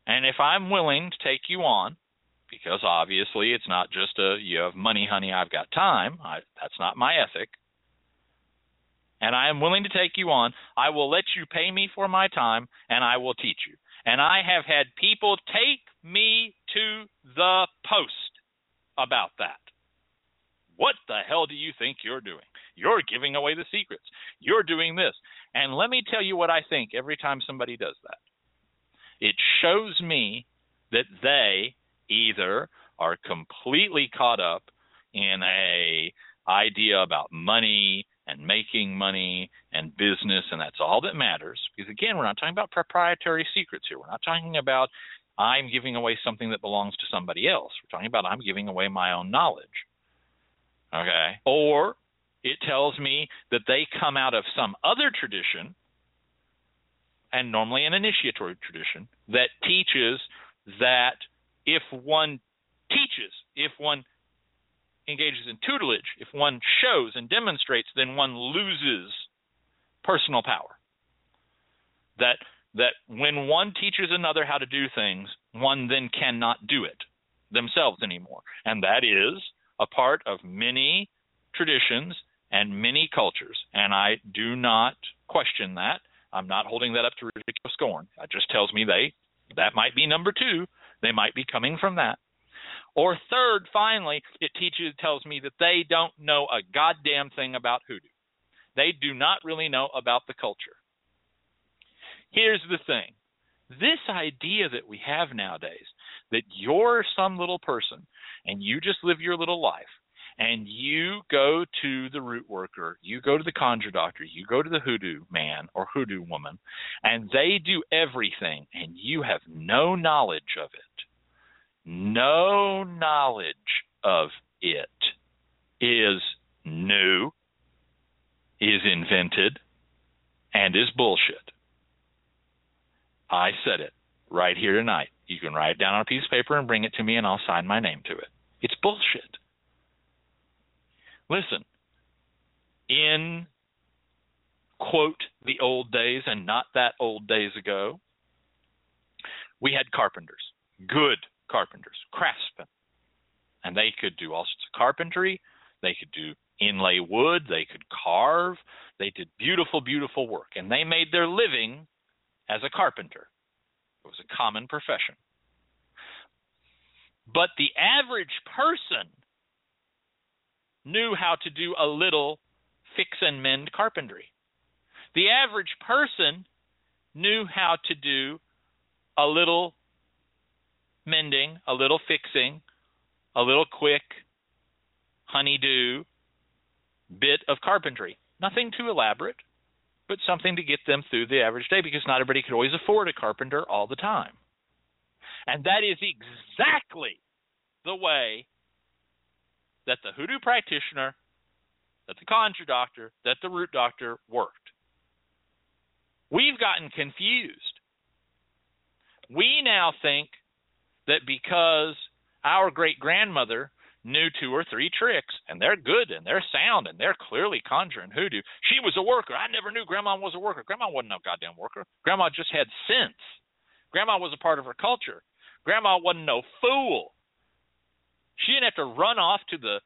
And if I'm willing to take you on because obviously it's not just a you have money, honey, I've got time. I, that's not my ethic. And I am willing to take you on. I will let you pay me for my time, and I will teach you. And I have had people take me to the post about that. What the hell do you think you're doing? You're giving away the secrets. You're doing this. And let me tell you what I think every time somebody does that. It shows me that they either are completely caught up in a idea about money and making money and business and that's all that matters. Because again we're not talking about proprietary secrets here. We're not talking about i'm giving away something that belongs to somebody else. We're talking about i'm giving away my own knowledge. Okay? Or it tells me that they come out of some other tradition and normally an initiatory tradition that teaches that if one teaches if one engages in tutelage, if one shows and demonstrates, then one loses personal power. That that when one teaches another how to do things, one then cannot do it themselves anymore. And that is a part of many traditions and many cultures. And I do not question that. I'm not holding that up to ridiculous scorn. It just tells me they that might be number two. They might be coming from that. Or third, finally, it teaches tells me that they don't know a goddamn thing about hoodoo. They do not really know about the culture. Here's the thing. This idea that we have nowadays that you're some little person and you just live your little life and you go to the root worker, you go to the conjure doctor, you go to the hoodoo man or hoodoo woman, and they do everything and you have no knowledge of it no knowledge of it is new, is invented, and is bullshit. I said it right here tonight. You can write it down on a piece of paper and bring it to me, and I'll sign my name to it. It's bullshit. Listen, in quote the old days and not that old days ago, we had carpenters, good carpenters, craftsmen. And they could do all sorts of carpentry. They could do inlay wood. They could carve. They did beautiful, beautiful work. And they made their living as a carpenter. It was a common profession. But the average person knew how to do a little fix and mend carpentry. The average person knew how to do a little mending, a little fixing, a little quick honeydew bit of carpentry. Nothing too elaborate, but something to get them through the average day because not everybody could always afford a carpenter all the time. And that is exactly the way that the hoodoo practitioner, that the conjure doctor, that the root doctor worked. We've gotten confused. We now think that because our great grandmother knew two or three tricks and they're good and they're sound and they're clearly conjuring hoodoo. She was a worker. I never knew grandma was a worker. Grandma wasn't no goddamn worker. Grandma just had sense. Grandma was a part of her culture. Grandma wasn't no fool. She didn't have to run off to the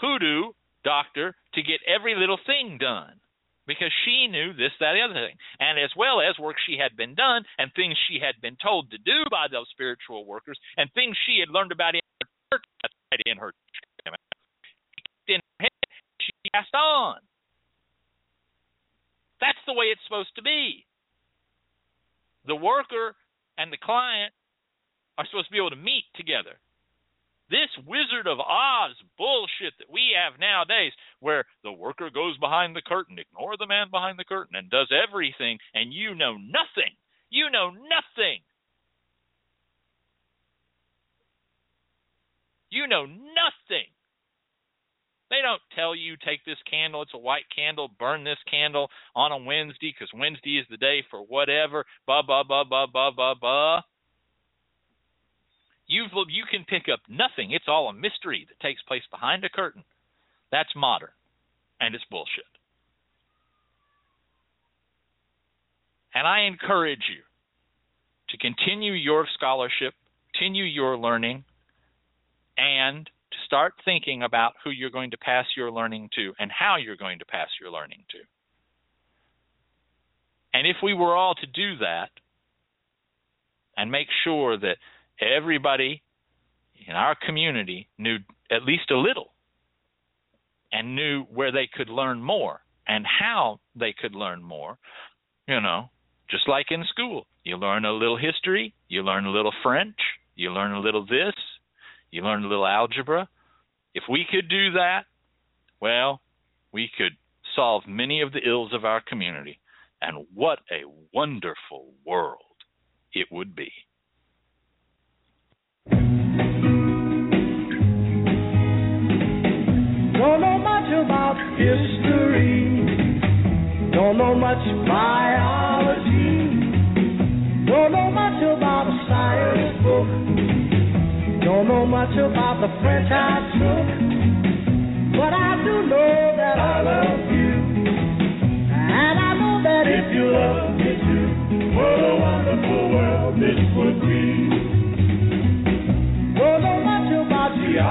hoodoo doctor to get every little thing done because she knew this, that, the other thing, and as well as work she had been done and things she had been told to do by those spiritual workers and things she had learned about in her church, in her in her head, she passed on. That's the way it's supposed to be. The worker and the client are supposed to be able to meet together. This Wizard of Oz bullshit that we have nowadays, where the worker goes behind the curtain, ignore the man behind the curtain, and does everything, and you know nothing. You know nothing. You know nothing. They don't tell you take this candle, it's a white candle, burn this candle on a Wednesday because Wednesday is the day for whatever, blah, blah, blah, blah, blah, blah, blah. You you can pick up nothing. It's all a mystery that takes place behind a curtain. That's modern, and it's bullshit. And I encourage you to continue your scholarship, continue your learning, and to start thinking about who you're going to pass your learning to and how you're going to pass your learning to. And if we were all to do that and make sure that everybody in our community knew at least a little and knew where they could learn more and how they could learn more. You know, just like in school, you learn a little history, you learn a little French, you learn a little this, You learn a little algebra. If we could do that, well, we could solve many of the ills of our community. And what a wonderful world it would be. Don't know much about history. Don't know much biology. Don't know much about a science book. Don't know much about the French I took. But I do know that I love you. And I know that if you love me too, what a wonderful world this would be.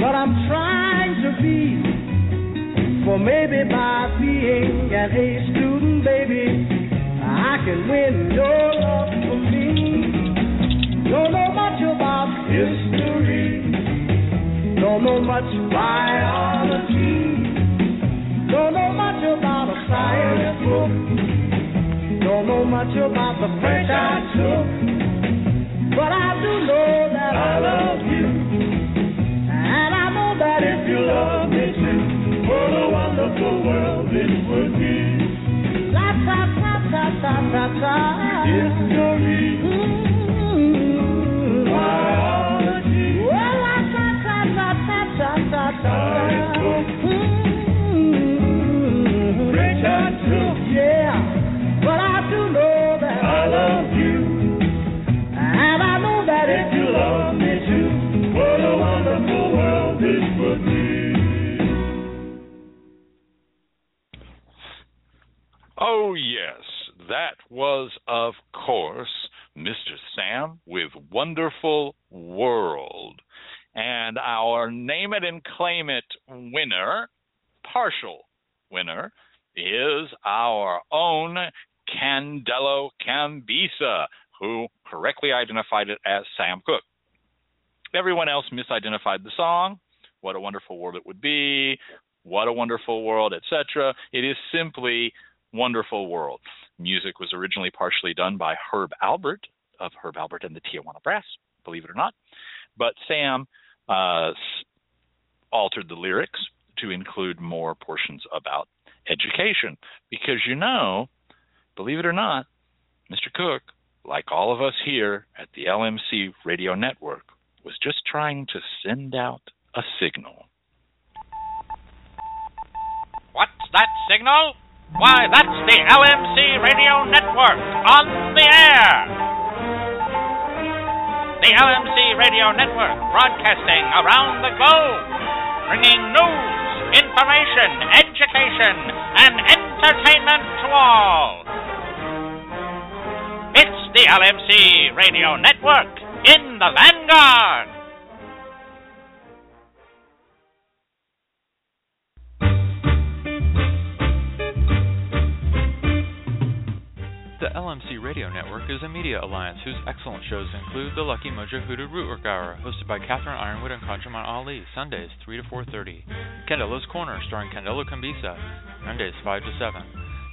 but I'm trying to be. For maybe by being an A student, baby, I can win your love for me. Don't know much about history. Don't know much biology. Don't know much about a science book. Don't know much about the French I took. But I do know that I love you. If you love me too, what a wonderful world this would be. La ta ta ta ta ta ta. History. Mm-hmm. Well, la ta ta ta ta ta ta ta. Oh, yes, that was, of course, Mr. Sam with Wonderful World. And our Name It and Claim It winner, partial winner, is our own Candelo Cambisa, who correctly identified it as Sam Cooke. Everyone else misidentified the song. What a wonderful world it would be. What a wonderful world, etc. It is simply Wonderful World. Music was originally partially done by Herb Alpert of Herb Alpert and the Tijuana Brass, believe it or not. But Sam uh, altered the lyrics to include more portions about education because you know, believe it or not, Mr. Cooke, like all of us here at the LMC radio network, was just trying to send out a signal. What's that signal? Why, that's the LMC Radio Network on the air. The LMC Radio Network broadcasting around the globe, bringing news, information, education, and entertainment to all. It's the LMC Radio Network in the vanguard. LMC Radio Network is a media alliance whose excellent shows include the Lucky Mojo Hoodoo Rootwork Hour, hosted by catherine yronwode and ConjureMan Ali, Sundays 3 to 4.30. Candelo's Corner, starring Candelo Cambisa, Mondays 5 to 7.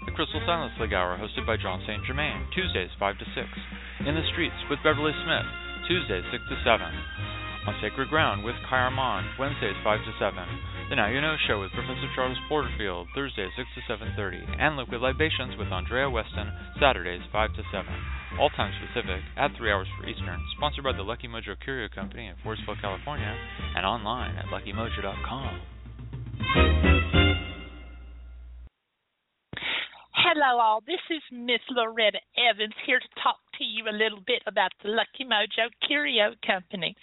The Crystal Silence League Hour, hosted by John St. Germain, Tuesdays 5 to 6. In the Streets with Beverly Smith, Tuesdays 6 to 7. On Sacred Ground with Kai Armand, Wednesdays 5 to 7. The Now You Know Show with Professor Charles Porterfield, Thursdays 6 to 7.30. And Liquid Libations with Andrea Weston, Saturdays 5 to 7. All times Pacific, at 3 hours for Eastern. Sponsored by the Lucky Mojo Curio Company in Forestville, California, and online at luckymojo.com. Hello, all. This is Miss Loretta Evans here to talk to you a little bit about the Lucky Mojo Curio Company.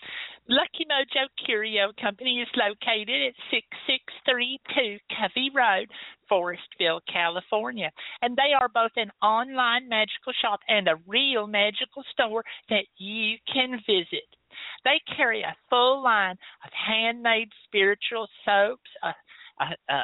Lucky Mojo Curio Company is located at 6632 Covey Road, Forestville, California. And they are both an online magical shop and a real magical store that you can visit. They carry a full line of handmade spiritual soaps. Uh, uh, uh,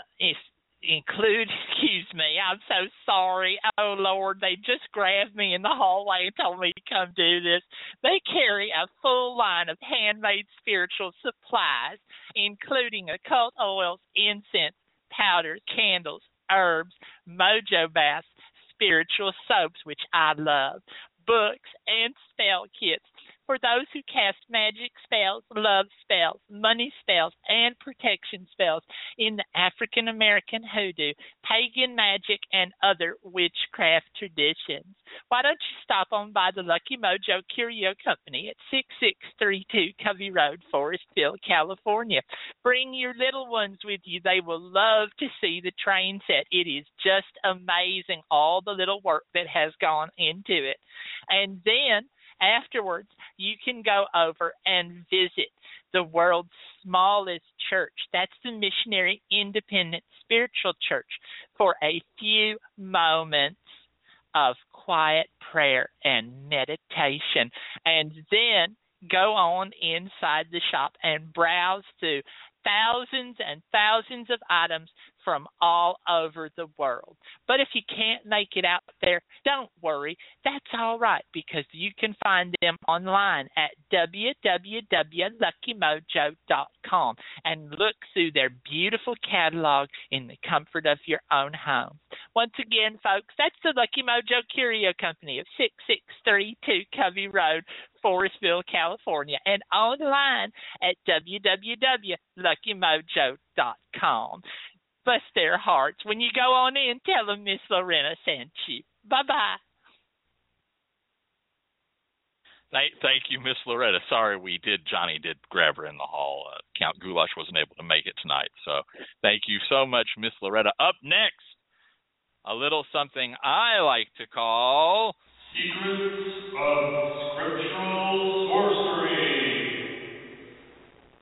include excuse me i'm so sorry. Oh lord they just grabbed me in the hallway and told me to come do this. They carry a full line of handmade spiritual supplies including occult oils incense powders candles herbs mojo baths spiritual soaps which i love books and spell kits for those who cast magic spells, love spells, money spells, and protection spells in the African American hoodoo, pagan magic, and other witchcraft traditions. Why don't you stop on by the Lucky Mojo Curio Company at 6632 Covey Road, Forestville, California. Bring your little ones with you. They will love to see the train set. It is just amazing all the little work that has gone into it. And then afterwards, you can go over and visit the world's smallest church. That's the Missionary Independent Spiritual Church for a few moments of quiet prayer and meditation. And then go on inside the shop and browse through thousands and thousands of items from all over the world. But if you can't make it out there, don't worry. That's all right because you can find them online at www.luckymojo.com and look through their beautiful catalog in the comfort of your own home. Once again, folks, that's the Lucky Mojo Curio Company of 6632 Covey Road, Forestville, California, and online at www.luckymojo.com. Bless their hearts. When you go on in, tell them Miss Lorena sent you. Bye bye. Thank, thank you, Miss Loretta. Sorry, we did. Johnny did grab her in the hall. Uh, Count Goulash wasn't able to make it tonight, so thank you so much, Miss Loretta. Up next, a little something I like to call Secrets of Scriptural Sorcery.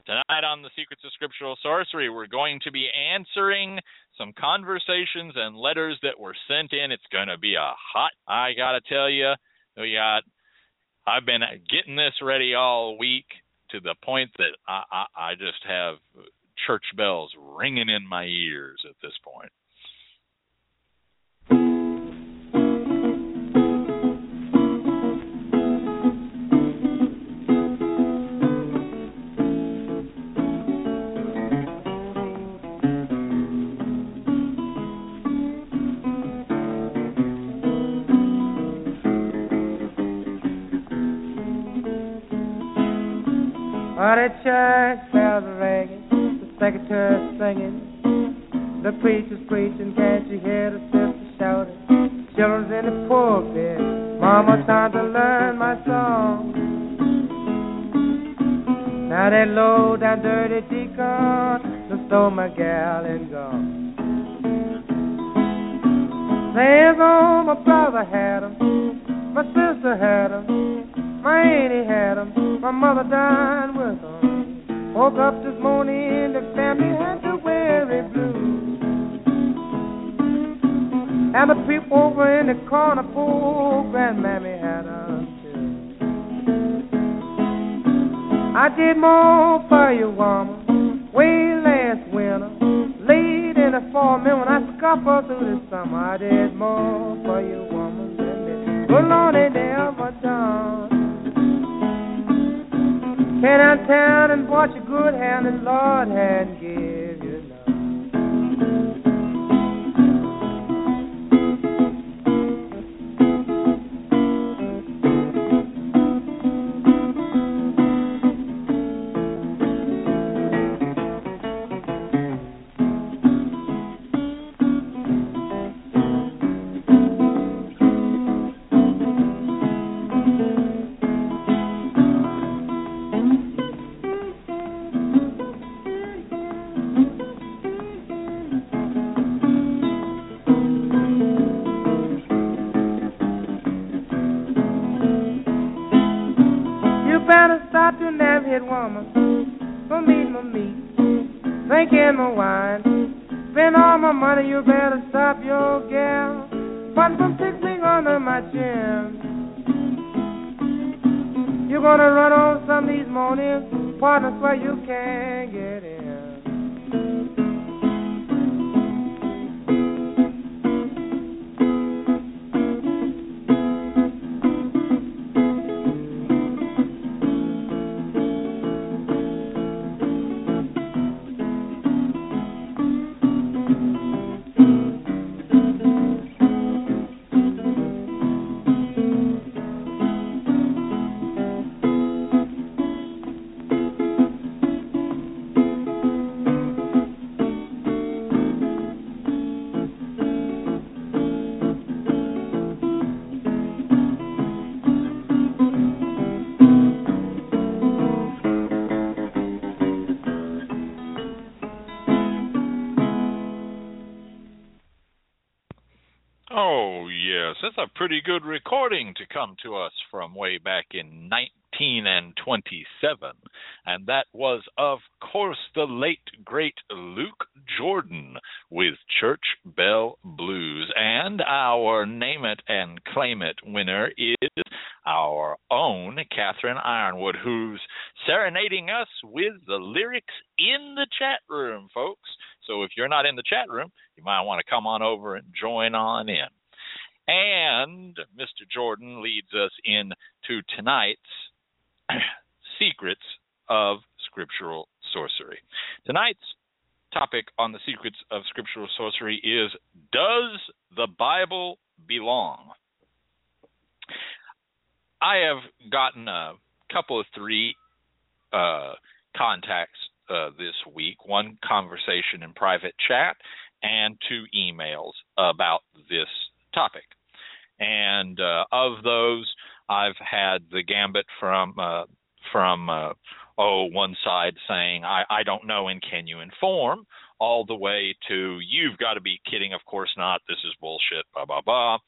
Tonight on the Secrets of Scriptural Sorcery, we're going to be answering some conversations and letters that were sent in. It's going to be a hot. I gotta tell you, we got. I've been getting this ready all week to the point that I, I, I just have church bells ringing in my ears at this point. While the church bells are ringing, the secretary's singing, the preacher's preaching, can't you hear the sister shouting? Children's in the pulpit, mama time to learn my song. Now that low down dirty deacon done stole my gal and gone. Saying oh, my brother had 'em, my sister had 'em. My auntie had 'em, my mother died with. Woke up this morning, the family had the it blues. And the people over in the corner, poor grandmammy had too. I did more for you, woman, way last winter. Late in the fall, man, when I scuffled through the summer, I did more for you, woman, than the good Lord ain't ever done. Came downtown and bought you good hand, and Lord had give pretty good recording to come to us from way back in 19 and 27. And that was, of course, the late, great Luke Jordan with Church Bell Blues. And our Name It and Claim It winner is our own catherine yronwode, who's serenading us with the lyrics in the chat room, folks. So if you're not in the chat room, you might want to come on over and join on in. And Mr. Jordan leads us into tonight's Secrets of Scriptural Sorcery. Tonight's topic on the Secrets of Scriptural Sorcery is Does the Bible Belong? I have gotten a couple of three uh, contacts uh, this week one conversation in private chat and two emails about this topic. And uh, of those, I've had the gambit from uh, from uh, oh one side saying I, I don't know and can you inform, all the way to you've got to be kidding, of course not, this is bullshit, blah blah blah.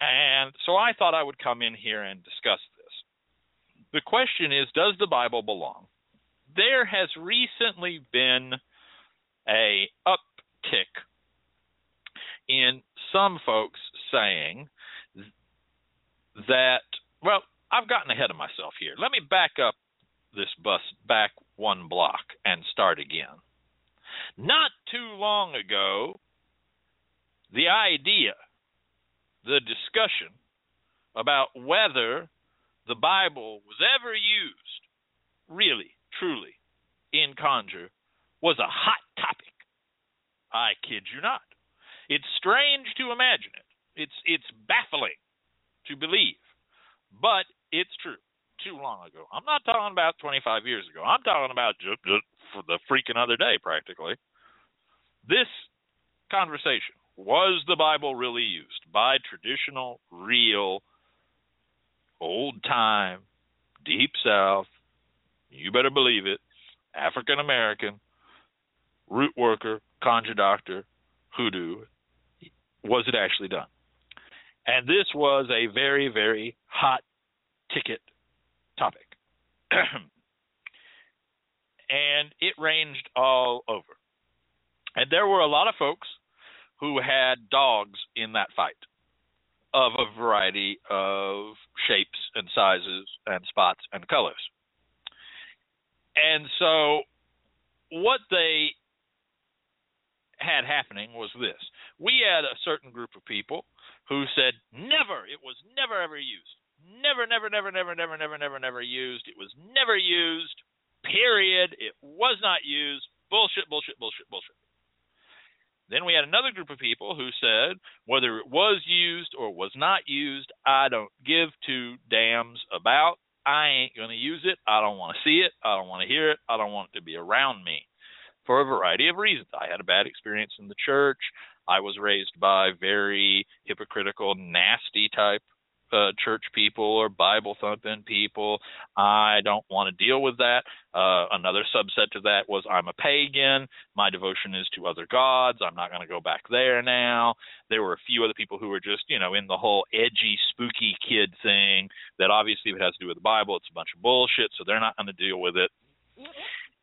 And so I thought I would come in here and discuss this. The question is, does the Bible belong? there has recently been a uptick in some folks saying that well i've gotten ahead of myself here let me back up this bus back one block and start again not too long ago the idea the discussion about whether the bible was ever used really truly in conjure was a hot topic. I kid you not. It's strange to imagine it. It's it's baffling to believe, but it's true. Too long ago. I'm not talking about 25 years ago. I'm talking about just, just for the freaking other day, practically. This conversation was the Bible really used by traditional, real, old time, deep South you better believe it, African American, root worker, conjure doctor, hoodoo, was it actually done? And this was a very, very hot ticket topic. and it ranged all over. And there were a lot of folks who had dogs in that fight of a variety of shapes and sizes and spots and colors. And so what they had happening was this. We had a certain group of people who said never, it was never ever used. Never, never, never, never, never, never, never, never used. It was never used. Period. It was not used. Bullshit, bullshit, bullshit, bullshit. Then we had another group of people who said whether it was used or was not used, I don't give two damns about. I ain't going to use it. I don't want to see it. I don't want to hear it. I don't want it to be around me for a variety of reasons. I had a bad experience in the church. I was raised by very hypocritical, nasty type uh, church people or Bible thumping people. I don't want to deal with that. Uh, another subset to that was I'm a pagan. My devotion is to other gods. I'm not going to go back there now. There were a few other people who were just, you know, in the whole edgy, spooky kid thing that obviously, if it has to do with the Bible, it's a bunch of bullshit, so they're not going to deal with it.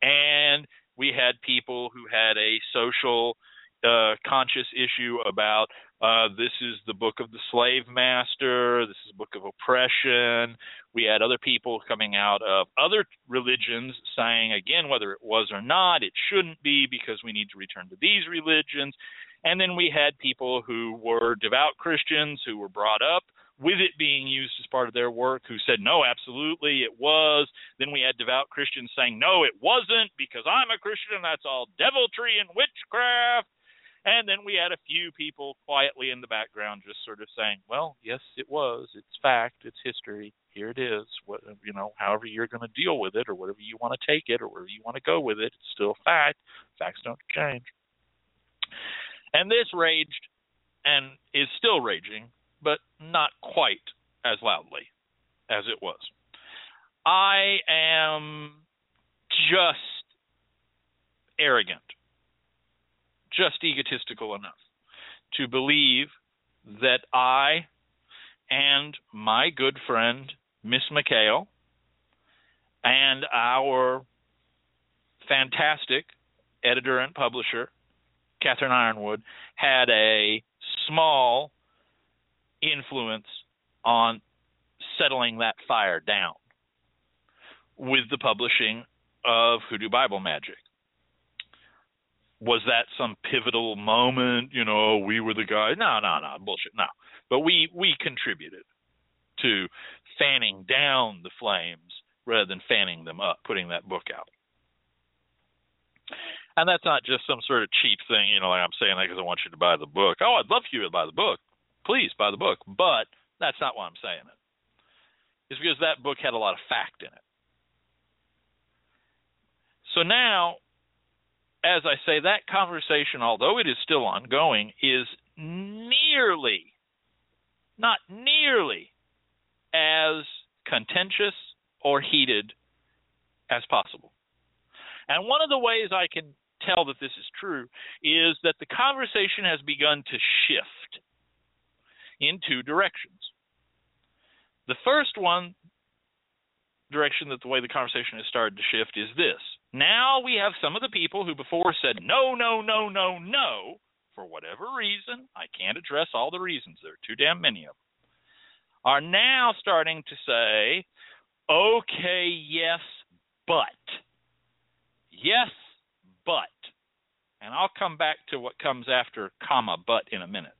And we had people who had a social conscious issue about uh, this is the book of the slave master, this is a book of oppression. We had other people coming out of other religions saying, again, whether it was or not, it shouldn't be because we need to return to these religions. And then we had people who were devout Christians who were brought up with it being used as part of their work who said, no, absolutely, it was. Then we had devout Christians saying, no, it wasn't because I'm a Christian that's all deviltry and witchcraft. And then we had a few people quietly in the background just sort of saying, well, yes, it was. It's fact. It's history. Here it is. What, you know, however you're going to deal with it or whatever you want to take it or wherever you want to go with it, it's still fact. Facts don't change. And this raged and is still raging, but not quite as loudly as it was. I am just arrogant, just egotistical enough to believe that I and my good friend, Miss Michaele, and our fantastic editor and publisher, catherine yronwode, had a small influence on settling that fire down with the publishing of Hoodoo Bible Magic. Was that some pivotal moment? You know, we were the guys. No, no, no, bullshit. No, but we we contributed to fanning down the flames rather than fanning them up, putting that book out. And that's not just some sort of cheap thing, you know, like I'm saying that because I want you to buy the book. Oh, I'd love for you to buy the book. Please buy the book. But that's not why I'm saying it. It's because that book had a lot of fact in it. So now, as I say, that conversation, although it is still ongoing, is nearly, not nearly as contentious or heated as possible. And one of the ways I can tell that this is true is that the conversation has begun to shift in two directions. The first one direction that the way the conversation has started to shift is this. Now we have some of the people who before said no, no, no, no, no, for whatever reason, I can't address all the reasons, there are too damn many of them, are now starting to say, okay, yes, but. Yes, but. And I'll come back to what comes after comma but in a minute.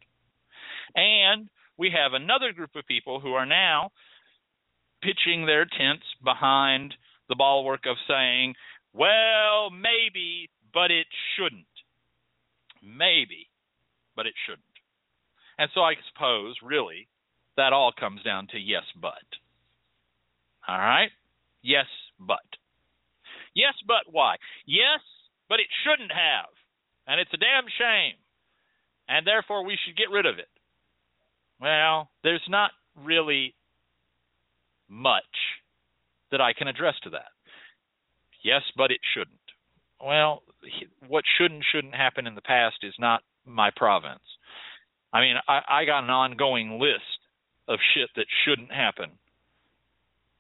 And we have another group of people who are now pitching their tents behind the bulwark of saying, well, maybe, but it shouldn't. Maybe, but it shouldn't. And so I suppose, really, that all comes down to yes, but. All right? Yes, but. Yes, but why? Yes, but it shouldn't have. And it's a damn shame. And therefore we should get rid of it. Well, there's not really much that I can address to that. Yes, but it shouldn't. Well, what shouldn't shouldn't happen in the past is not my province. I mean, I, I got an ongoing list of shit that shouldn't happen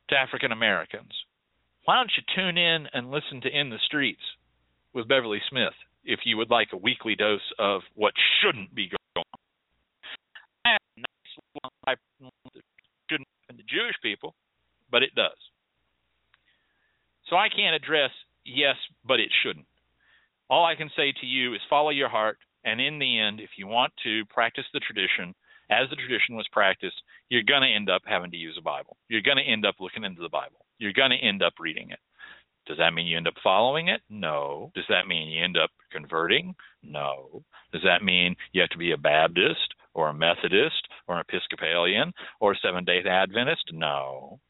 to African Americans. Why don't you tune in and listen to In the Streets with Beverly Smith if you would like a weekly dose of what shouldn't be going on? I have a nice long pipeline that shouldn't happen to Jewish people, but it does. So I can't address yes, but it shouldn't. All I can say to you is follow your heart, and in the end, if you want to practice the tradition as the tradition was practiced, you're going to end up having to use a Bible. You're going to end up looking into the Bible. You're going to end up reading it. Does that mean you end up following it? No. Does that mean you end up converting? No. Does that mean you have to be a Baptist or a Methodist or an Episcopalian or a Seventh day Adventist? No.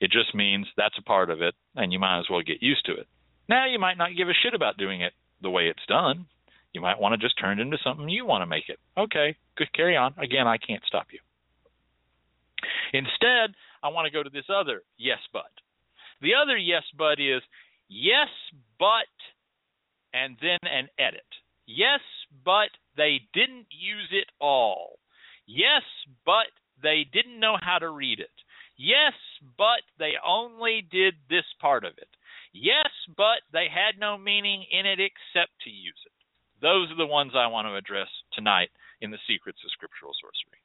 It just means that's a part of it, and you might as well get used to it. Now, you might not give a shit about doing it the way it's done. You might want to just turn it into something you want to make it. Okay, good, carry on. Again, I can't stop you. Instead, I want to go to this other yes, but. The other yes, but is yes, but, and then an edit. Yes, but they didn't use it all. Yes, but they didn't know how to read it. Yes, but they only did this part of it. Yes, but they had no meaning in it except to use it. Those are the ones I want to address tonight in the secrets of scriptural sorcery.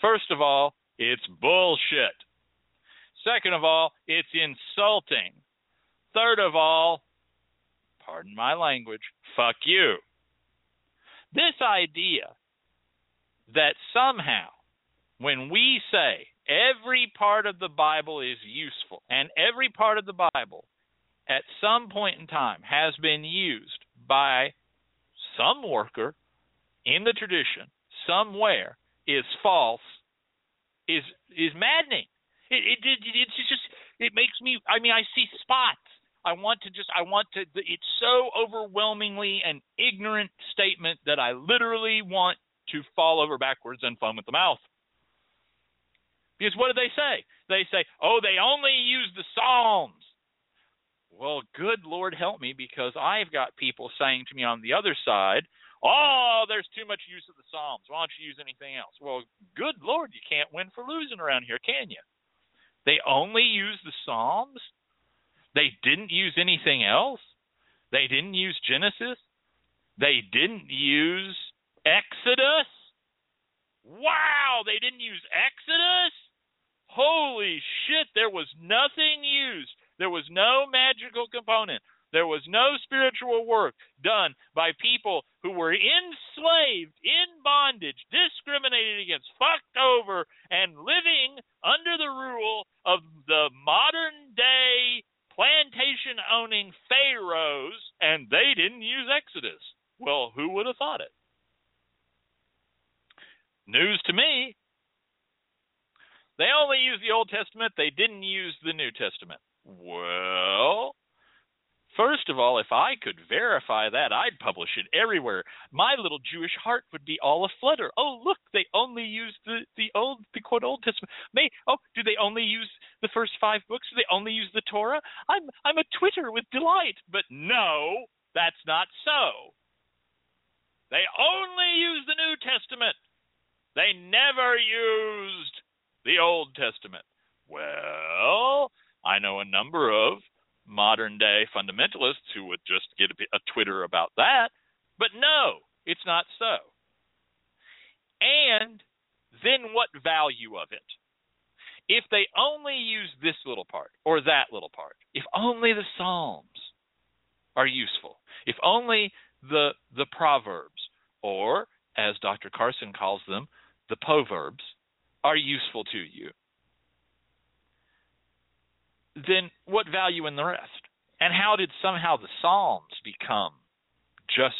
First of all, it's bullshit. Second of all, it's insulting. Third of all, pardon my language, fuck you. This idea that somehow, when we say every part of the Bible is useful, and every part of the Bible at some point in time has been used by some worker in the tradition somewhere is false is is maddening. It, it, it it's just it makes me. I mean, I see spots. I want to just. I want to. It's so overwhelmingly an ignorant statement that I literally want to fall over backwards and foam at the mouth. Because what do they say? They say, "Oh, they only use the Psalms." Well, good Lord help me, because I've got people saying to me on the other side, Oh, there's too much use of the Psalms. Why don't you use anything else? Well, good Lord, you can't win for losing around here, can you? They only use the Psalms. They didn't use anything else. They didn't use Genesis. They didn't use Exodus. Wow, they didn't use Exodus? Holy shit, there was nothing used. There was no magical component. There was no spiritual work done by people who were enslaved, in bondage, discriminated against, fucked over, and living under the rule of the modern day plantation owning pharaohs, and they didn't use Exodus. Well, who would have thought it? News to me. They only used the Old Testament, they didn't use the New Testament. Well, First of all, if I could verify that, I'd publish it everywhere. My little Jewish heart would be all aflutter. Oh, look, they only use the the old the quote Old Testament. May oh, do they only use the first five books? Do they only use the Torah? I'm I'm a Twitter with delight, but no, that's not so. They only use the New Testament. They never used the Old Testament. Well, I know a number of modern day fundamentalists who would just get a, a Twitter about that. But no, it's not so. And then what value of it? If they only use this little part or that little part, if only the Psalms are useful, if only the the proverbs or as Dr. Carson calls them, the proverbs are useful to you, then what value in the rest? And how did somehow the Psalms become just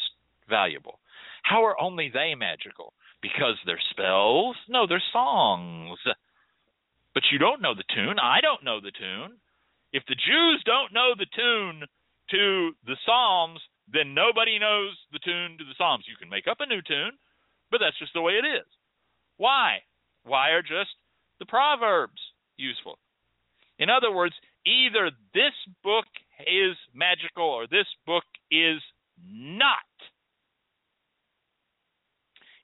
valuable? How are only they magical? Because they're spells? No, they're songs. But you don't know the tune. I don't know the tune. If the Jews don't know the tune to the Psalms, then nobody knows the tune to the Psalms. You can make up a new tune, but that's just the way it is. Why? Why are just the Proverbs useful? In other words, either this book is magical or this book is not.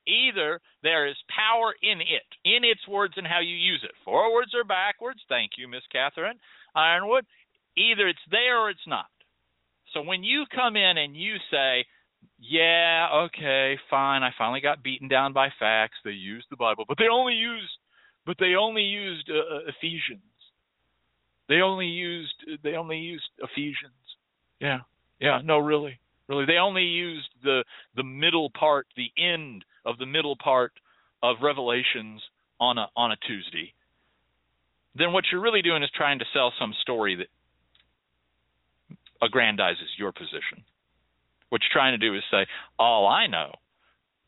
Either there is power in it, in its words and how you use it, forwards or backwards. Thank you, Miss catherine yronwode. Either it's there or it's not. So when you come in and you say, yeah, okay, fine, I finally got beaten down by facts. They used the Bible, but they only used, but they only used uh, uh Ephesians they only used they only used Ephesians. Yeah. Yeah, no really. Really. They only used the the middle part, the end of the middle part of Revelations on a on a Tuesday. Then what you're really doing is trying to sell some story that aggrandizes your position. What you're trying to do is say, all I know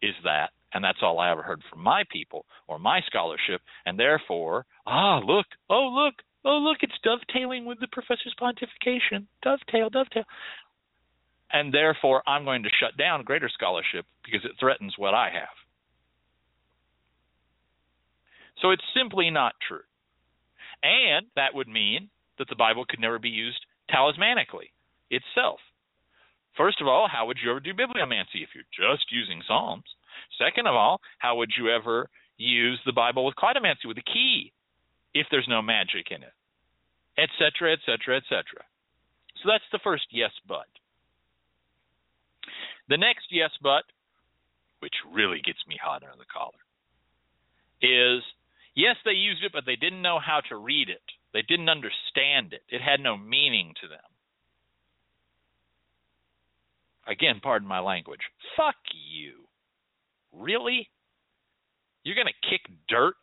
is that, and that's all I ever heard from my people or my scholarship, and therefore, ah, look, oh, look, oh, look, it's dovetailing with the professor's pontification. Dovetail, dovetail. And therefore, I'm going to shut down greater scholarship because it threatens what I have. So it's simply not true. And that would mean that the Bible could never be used talismanically itself. First of all, how would you ever do bibliomancy if you're just using Psalms? Second of all, how would you ever use the Bible with cleidomancy, with a key, if there's no magic in it? etc., etc., etc. So that's the first yes, but. The next yes, but, which really gets me hot under the collar, is yes, they used it, but they didn't know how to read it. They didn't understand it. It had no meaning to them. Again, pardon my language. Fuck you. Really? You're going to kick dirt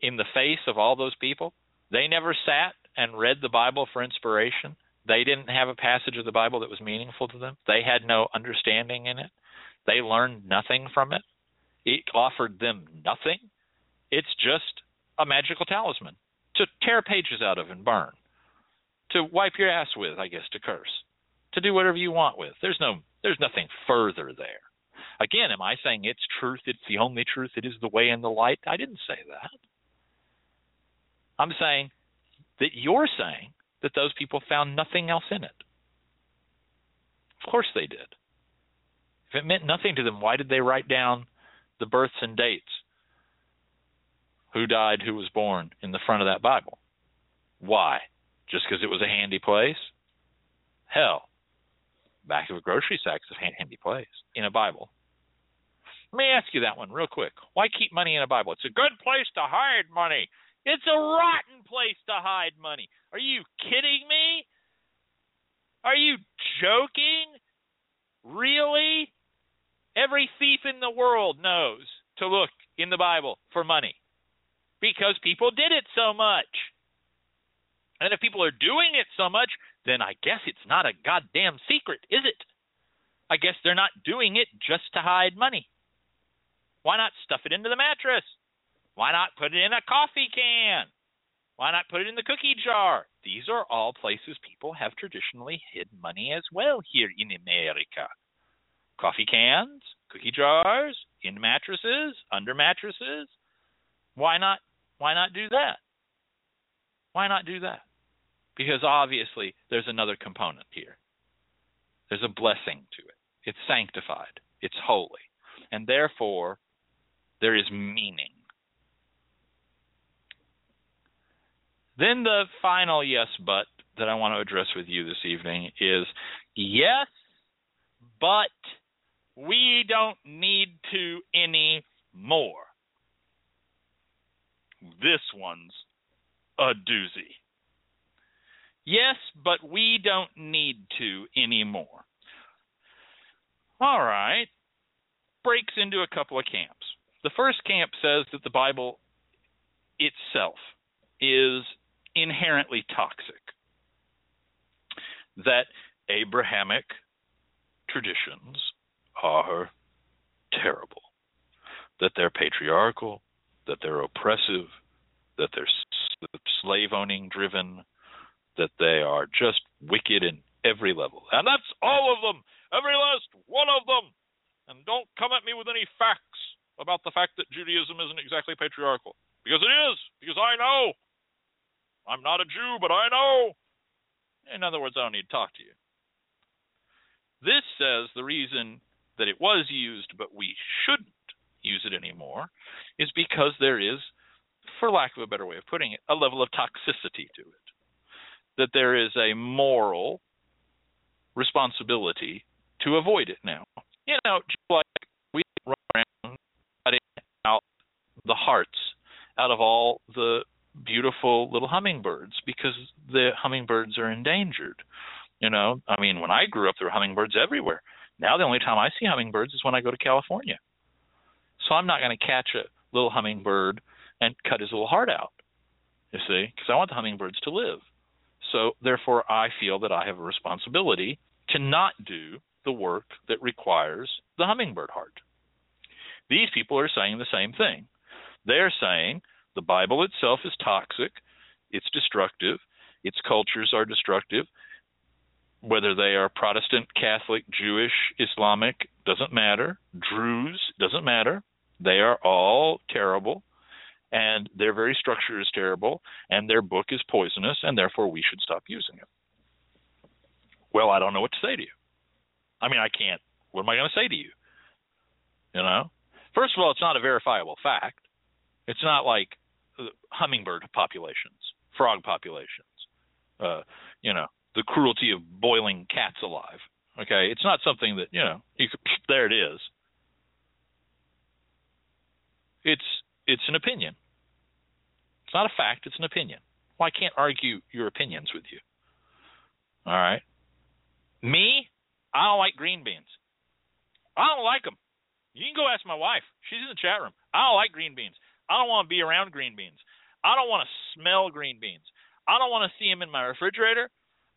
in the face of all those people? They never sat and read the Bible for inspiration. They didn't have a passage of the Bible that was meaningful to them. They had no understanding in it. They learned nothing from it. It offered them nothing. It's just a magical talisman to tear pages out of and burn, to wipe your ass with, I guess, to curse, to do whatever you want with. There's no, there's nothing further there. Again, am I saying it's truth? It's the only truth. It is the way and the light. I didn't say that. I'm saying that you're saying that those people found nothing else in it. Of course they did. If it meant nothing to them, why did they write down the births and dates? Who died, who was born in the front of that Bible? Why? Just because it was a handy place? Hell, back of a grocery sack is a handy place in a Bible. Let me ask you that one real quick. Why keep money in a Bible? It's a good place to hide money. It's a rotten place to hide money. Are you kidding me? Are you joking? Really? Every thief in the world knows to look in the Bible for money because people did it so much. And if people are doing it so much, then I guess it's not a goddamn secret, is it? I guess they're not doing it just to hide money. Why not stuff it into the mattress? Why not put it in a coffee can? Why not put it in the cookie jar? These are all places people have traditionally hid money as well here in America. Coffee cans, cookie jars, in mattresses, under mattresses. Why not why not do that? Why not do that? Because obviously there's another component here. There's a blessing to it. It's sanctified. It's holy. And therefore there is meaning Then the final yes but that I want to address with you this evening is yes, but we don't need to any more. This one's a doozy. Yes, but we don't need to anymore. All right. Breaks into a couple of camps. The first camp says that the Bible itself is inherently toxic. That Abrahamic traditions are terrible, that they're patriarchal, that they're oppressive, that they're slave owning driven, that they are just wicked in every level. And that's all of them, every last one of them. And don't come at me with any facts about the fact that Judaism isn't exactly patriarchal. Because it is, because I know. I'm not a Jew, but I know. In other words, I don't need to talk to you. This says the reason that it was used, but we shouldn't use it anymore, is because there is, for lack of a better way of putting it, a level of toxicity to it. That there is a moral responsibility to avoid it now. You know, just like we run around cutting out the hearts out of all the beautiful little hummingbirds because the hummingbirds are endangered. You know, I mean, when I grew up, there were hummingbirds everywhere. Now the only time I see hummingbirds is when I go to California. So I'm not going to catch a little hummingbird and cut his little heart out. You see, because I want the hummingbirds to live. So therefore, I feel that I have a responsibility to not do the work that requires the hummingbird heart. These people are saying the same thing. They're saying the Bible itself is toxic, it's destructive, its cultures are destructive. Whether they are Protestant, Catholic, Jewish, Islamic, doesn't matter. Druze, doesn't matter. They are all terrible, and their very structure is terrible, and their book is poisonous, and therefore we should stop using it. Well, I don't know what to say to you. I mean, I can't. What am I going to say to you? You know? First of all, it's not a verifiable fact. It's not like hummingbird populations, frog populations, uh, you know, the cruelty of boiling cats alive. Okay, it's not something that you know you could, there it is. It's it's an opinion. It's not a fact. It's an opinion. Well, I can't argue your opinions with you. All right. Me, I don't like green beans. I don't like them. You can go ask my wife. She's in the chat room. I don't like green beans. I don't want to be around green beans. I don't want to smell green beans. I don't want to see them in my refrigerator.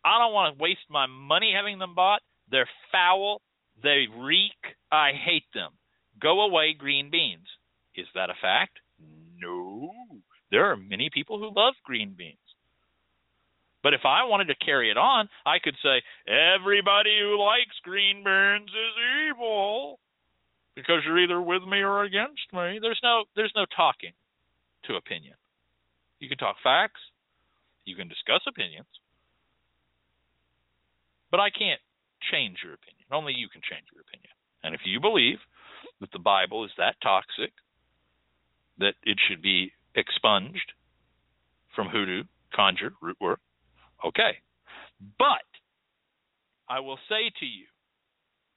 I don't want to waste my money having them bought. They're foul. They reek. I hate them. Go away, green beans. Is that a fact? No. There are many people who love green beans. But if I wanted to carry it on, I could say, everybody who likes green beans is evil because you're either with me or against me. There's no there's no talking to opinion. You can talk facts, you can discuss opinions, but I can't change your opinion. Only you can change your opinion. And if you believe that the Bible is that toxic that it should be expunged from hoodoo, conjure, root work, okay. But I will say to you,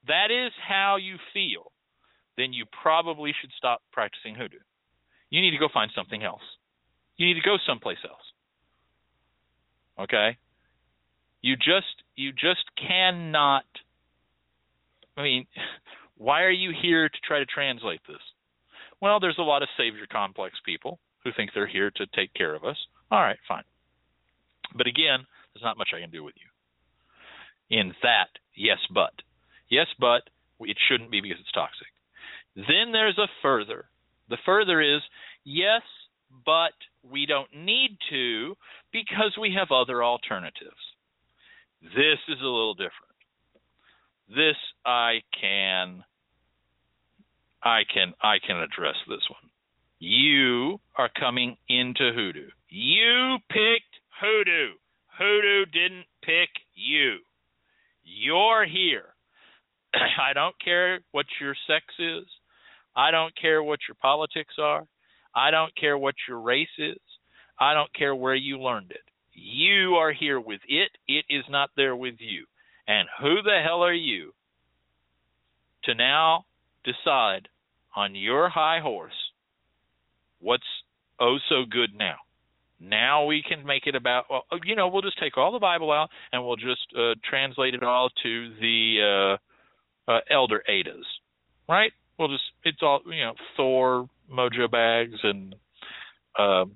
that is how you feel, then you probably should stop practicing hoodoo. You need to go find something else. You need to go someplace else. Okay? You just you just cannot I mean, why are you here to try to translate this? Well, there's a lot of savior complex people who think they're here to take care of us. All right, fine. But again, there's not much I can do with you. In that, yes, but. Yes, but it shouldn't be because it's toxic. Then there's a further. The further is yes, but we don't need to because we have other alternatives. This is a little different. This I can I can I can address this one. You are coming into hoodoo. You picked hoodoo. Hoodoo didn't pick you. You're here. I don't care what your sex is. I don't care what your politics are. I don't care what your race is. I don't care where you learned it. You are here with it. It is not there with you. And who the hell are you to now decide on your high horse what's oh so good now? Now we can make it about, well, you know, we'll just take all the Bible out and we'll just uh, translate it all to the uh, uh, Elder Eddas, right? We'll just, it's all, you know, Thor mojo bags and uh,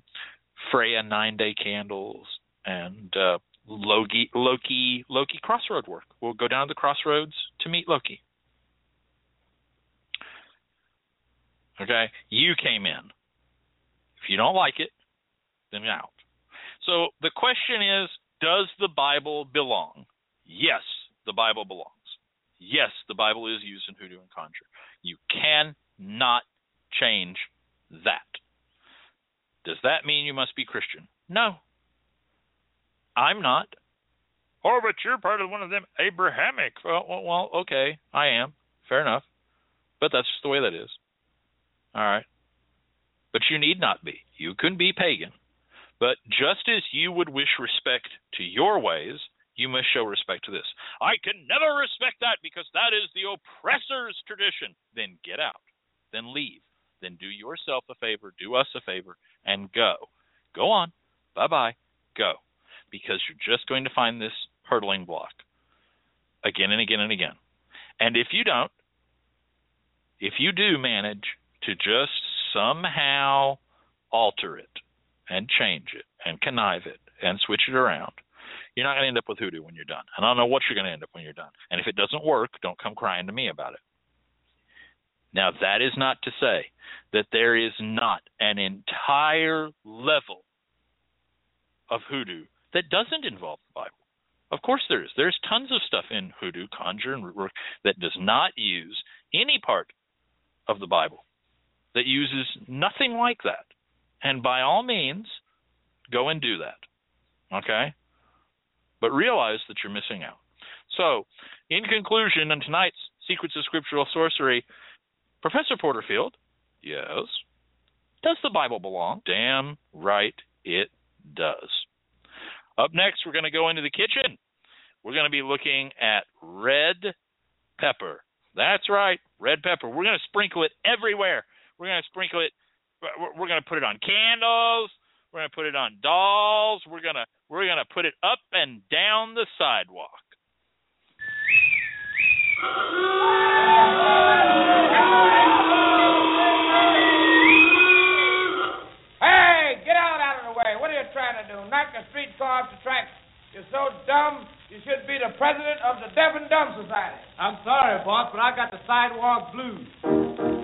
Freya nine day candles and uh, Loki Loki Loki crossroad work. We'll go down to the crossroads to meet Loki. Okay, you came in. If you don't like it, then out. So the question is, does the Bible belong? Yes, the Bible belongs. Yes, the Bible is used in hoodoo and conjure. You cannot change that. Does that mean you must be Christian? No. I'm not. Oh, but you're part of one of them Abrahamic. Well, well, okay, I am. Fair enough. But that's just the way that is. All right. But you need not be. You can be pagan. But just as you would wish respect to your ways, you must show respect to this. I can never respect that because that is the oppressor's tradition. Then get out. Then leave. Then do yourself a favor, do us a favor, and go. Go on. Bye bye. Go. Because you're just going to find this hurdling block again and again and again. And if you don't, if you do manage to just somehow alter it and change it and connive it and switch it around, you're not going to end up with hoodoo when you're done. And I don't know what you're going to end up when you're done. And if it doesn't work, don't come crying to me about it. Now, that is not to say that there is not an entire level of hoodoo that doesn't involve the Bible. Of course, there is. There's tons of stuff in hoodoo, conjure, and root work that does not use any part of the Bible, that uses nothing like that. And by all means, go and do that. Okay? But realize that you're missing out. So, in conclusion, in tonight's Secrets of Scriptural Sorcery, Professor Porterfield, yes. Does the Bible belong? Damn right it does. Up next, we're going to go into the kitchen we're going to be looking at red pepper. That's right, red pepper. We're going to sprinkle it everywhere. We're going to sprinkle it. We're going to put it on candles. We're going to put it on dolls. We're going to we're going to put it up and down the sidewalk. Hey, get out out of the way. What are you trying to do? Knock the streetcar off the tracks? You're so dumb, you should be the president of the Deaf and Dumb Society. I'm sorry, boss, but I got the sidewalk blues.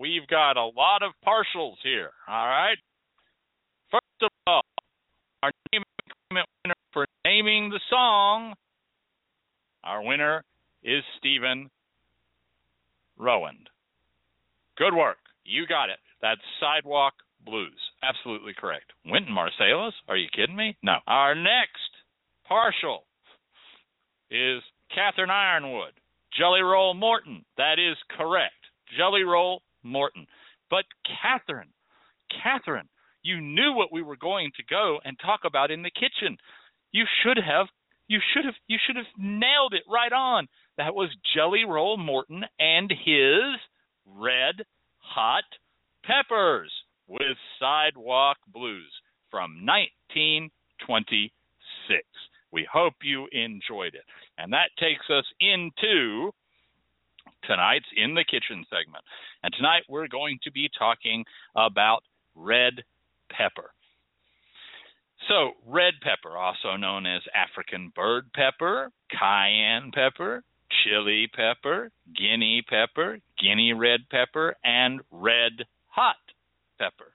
We've got a lot of partials here, all right? First of all, our name winner for naming the song, our winner is Stephen Rowand. Good work. You got it. That's Sidewalk Blues. Absolutely correct. Wynton Marsalis? Are you kidding me? No. Our next partial is catherine yronwode. Jelly Roll Morton. That is correct. Jelly Roll Morton. But Catherine, Catherine, you knew what we were going to go and talk about in the kitchen. You should have you should have you should have nailed it right on. That was Jelly Roll Morton and his red hot peppers with Sidewalk Blues from 1926. We hope you enjoyed it. And that takes us into tonight's In the Kitchen segment. And tonight we're going to be talking about red pepper. So, red pepper, also known as African bird pepper, cayenne pepper, chili pepper, guinea pepper, guinea red pepper, and red hot pepper.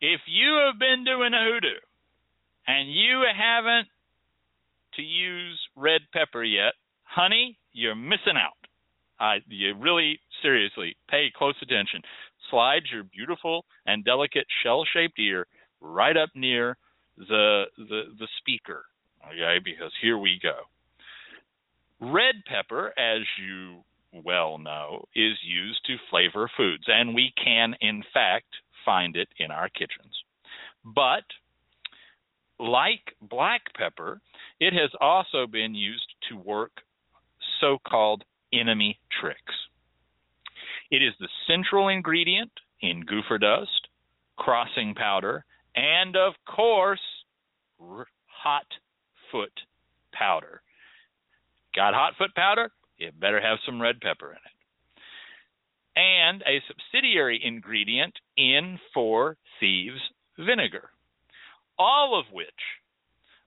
If you have been doing a hoodoo and you haven't to use red pepper yet, honey, you're missing out. I, you really seriously pay close attention. Slide your beautiful and delicate shell-shaped ear right up near the the the speaker. Okay, because here we go. Red pepper, as you well know, is used to flavor foods, and we can, in fact, find it in our kitchens. But like black pepper, it has also been used to work so called enemy tricks. It is the central ingredient in goofer dust, crossing powder, and of course, hot foot powder. Got hot foot powder? It better have some red pepper in it. And a subsidiary ingredient in Four Thieves vinegar, all of which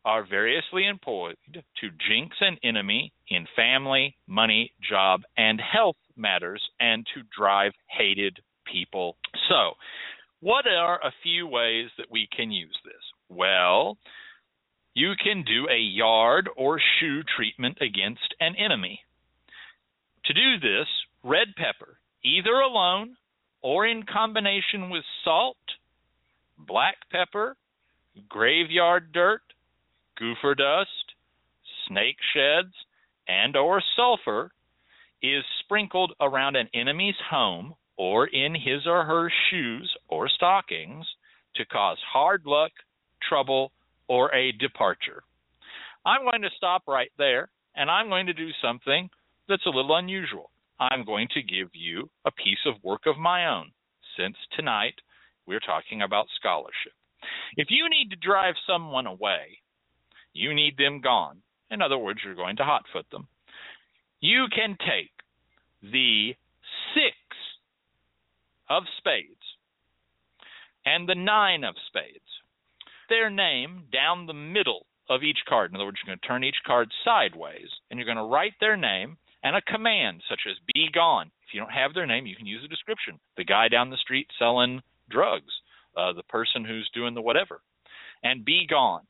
are variously employed to jinx an enemy in family, money, job, and health matters and to drive hated people. So, what are a few ways that we can use this? Well, you can do a yard or shoe treatment against an enemy. To do this, red pepper, either alone or in combination with salt, black pepper, graveyard dirt, goofer dust, snake sheds, and or sulfur is sprinkled around an enemy's home or in his or her shoes or stockings to cause hard luck, trouble, or a departure. I'm going to stop right there and I'm going to do something that's a little unusual. I'm going to give you a piece of work of my own since tonight we're talking about scholarship. If you need to drive someone away, you need them gone. In other words, you're going to hotfoot them. You can take the six of spades and the nine of spades, their name down the middle of each card. In other words, you're going to turn each card sideways and you're going to write their name and a command such as be gone. If you don't have their name, you can use a description. The guy down the street selling drugs, uh, the person who's doing the whatever, and be gone.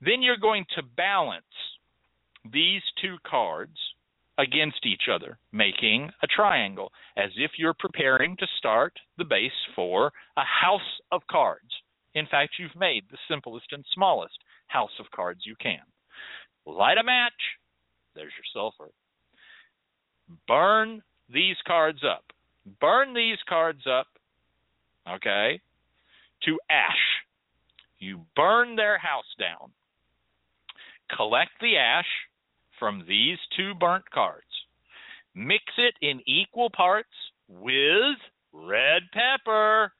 Then you're going to balance these two cards against each other, making a triangle, as if you're preparing to start the base for a house of cards. In fact, you've made the simplest and smallest house of cards you can. Light a match. There's your sulfur. Burn these cards up. Burn these cards up, okay, to ash. You burn their house down. Collect the ash from these two burnt cards. Mix it in equal parts with red pepper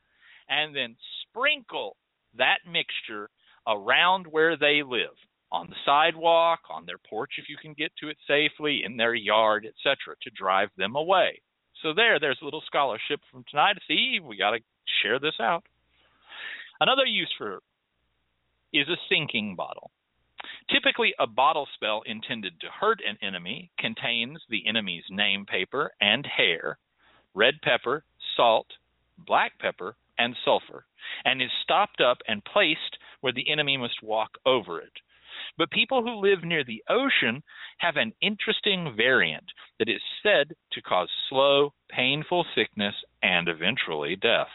and then sprinkle that mixture around where they live on the sidewalk, on their porch if you can get to it safely, in their yard, etc., to drive them away. So there, there's a little scholarship from tonight. To see, we got to share this out. Another use for is a sinking bottle. Typically, a bottle spell intended to hurt an enemy contains the enemy's name paper and hair, red pepper, salt, black pepper, and sulfur, and is stopped up and placed where the enemy must walk over it. But people who live near the ocean have an interesting variant that is said to cause slow, painful sickness and eventually death.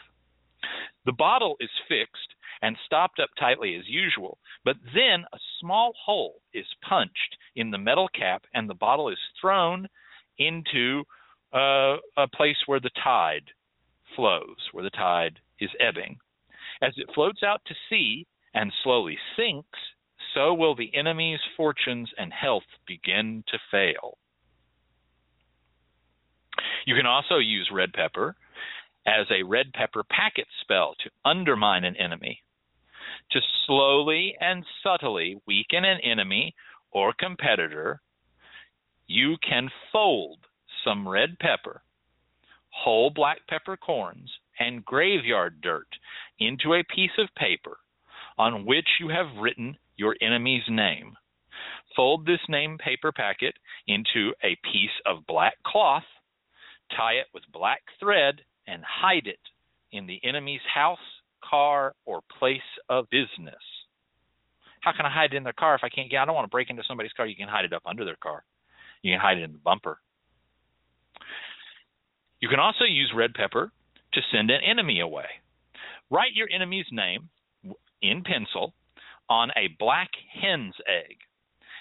The bottle is fixed and stopped up tightly as usual, but then a small hole is punched in the metal cap and the bottle is thrown into uh, a place where the tide flows, where the tide is ebbing. As it floats out to sea and slowly sinks, so will the enemy's fortunes and health begin to fail. You can also use red pepper as a red pepper packet spell to undermine an enemy to slowly and subtly weaken an enemy or competitor, you can fold some red pepper, whole black peppercorns, and graveyard dirt into a piece of paper on which you have written your enemy's name. Fold this name paper packet into a piece of black cloth, tie it with black thread, and hide it in the enemy's house, car, or place of business. How can I hide it in their car if I can't get? I don't want to break into somebody's car. You can hide it up under their car. You can hide it in the bumper. You can also use red pepper to send an enemy away. Write your enemy's name in pencil on a black hen's egg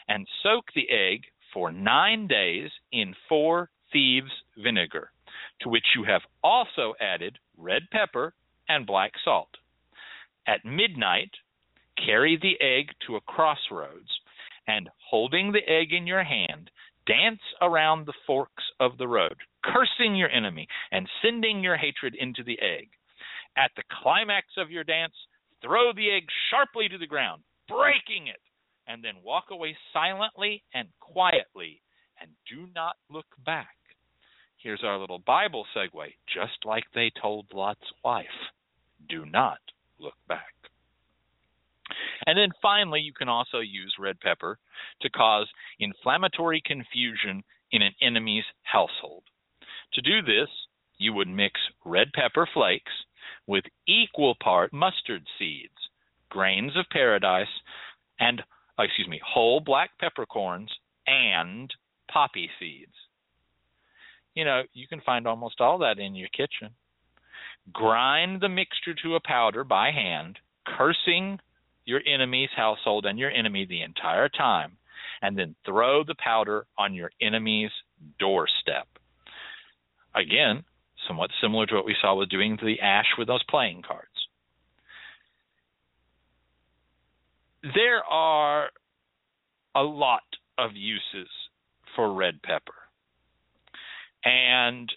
and soak the egg for nine days in four thieves' vinegar, to which you have also added red pepper and black salt. At midnight, carry the egg to a crossroads and, holding the egg in your hand, dance around the forks of the road, cursing your enemy and sending your hatred into the egg. At the climax of your dance, throw the egg sharply to the ground, breaking it, and then walk away silently and quietly and do not look back. Here's our little Bible segue, just like they told Lot's wife do not look back. And then finally, you can also use red pepper to cause inflammatory confusion in an enemy's household. To do this, you would mix red pepper flakes with equal part mustard seeds, grains of paradise, and uh, excuse me, whole black peppercorns and poppy seeds. You know, you can find almost all that in your kitchen. Grind the mixture to a powder by hand, cursing your enemy's household and your enemy the entire time, and then throw the powder on your enemy's doorstep. Again, somewhat similar to what we saw with doing the ash with those playing cards. There are a lot of uses for red pepper. And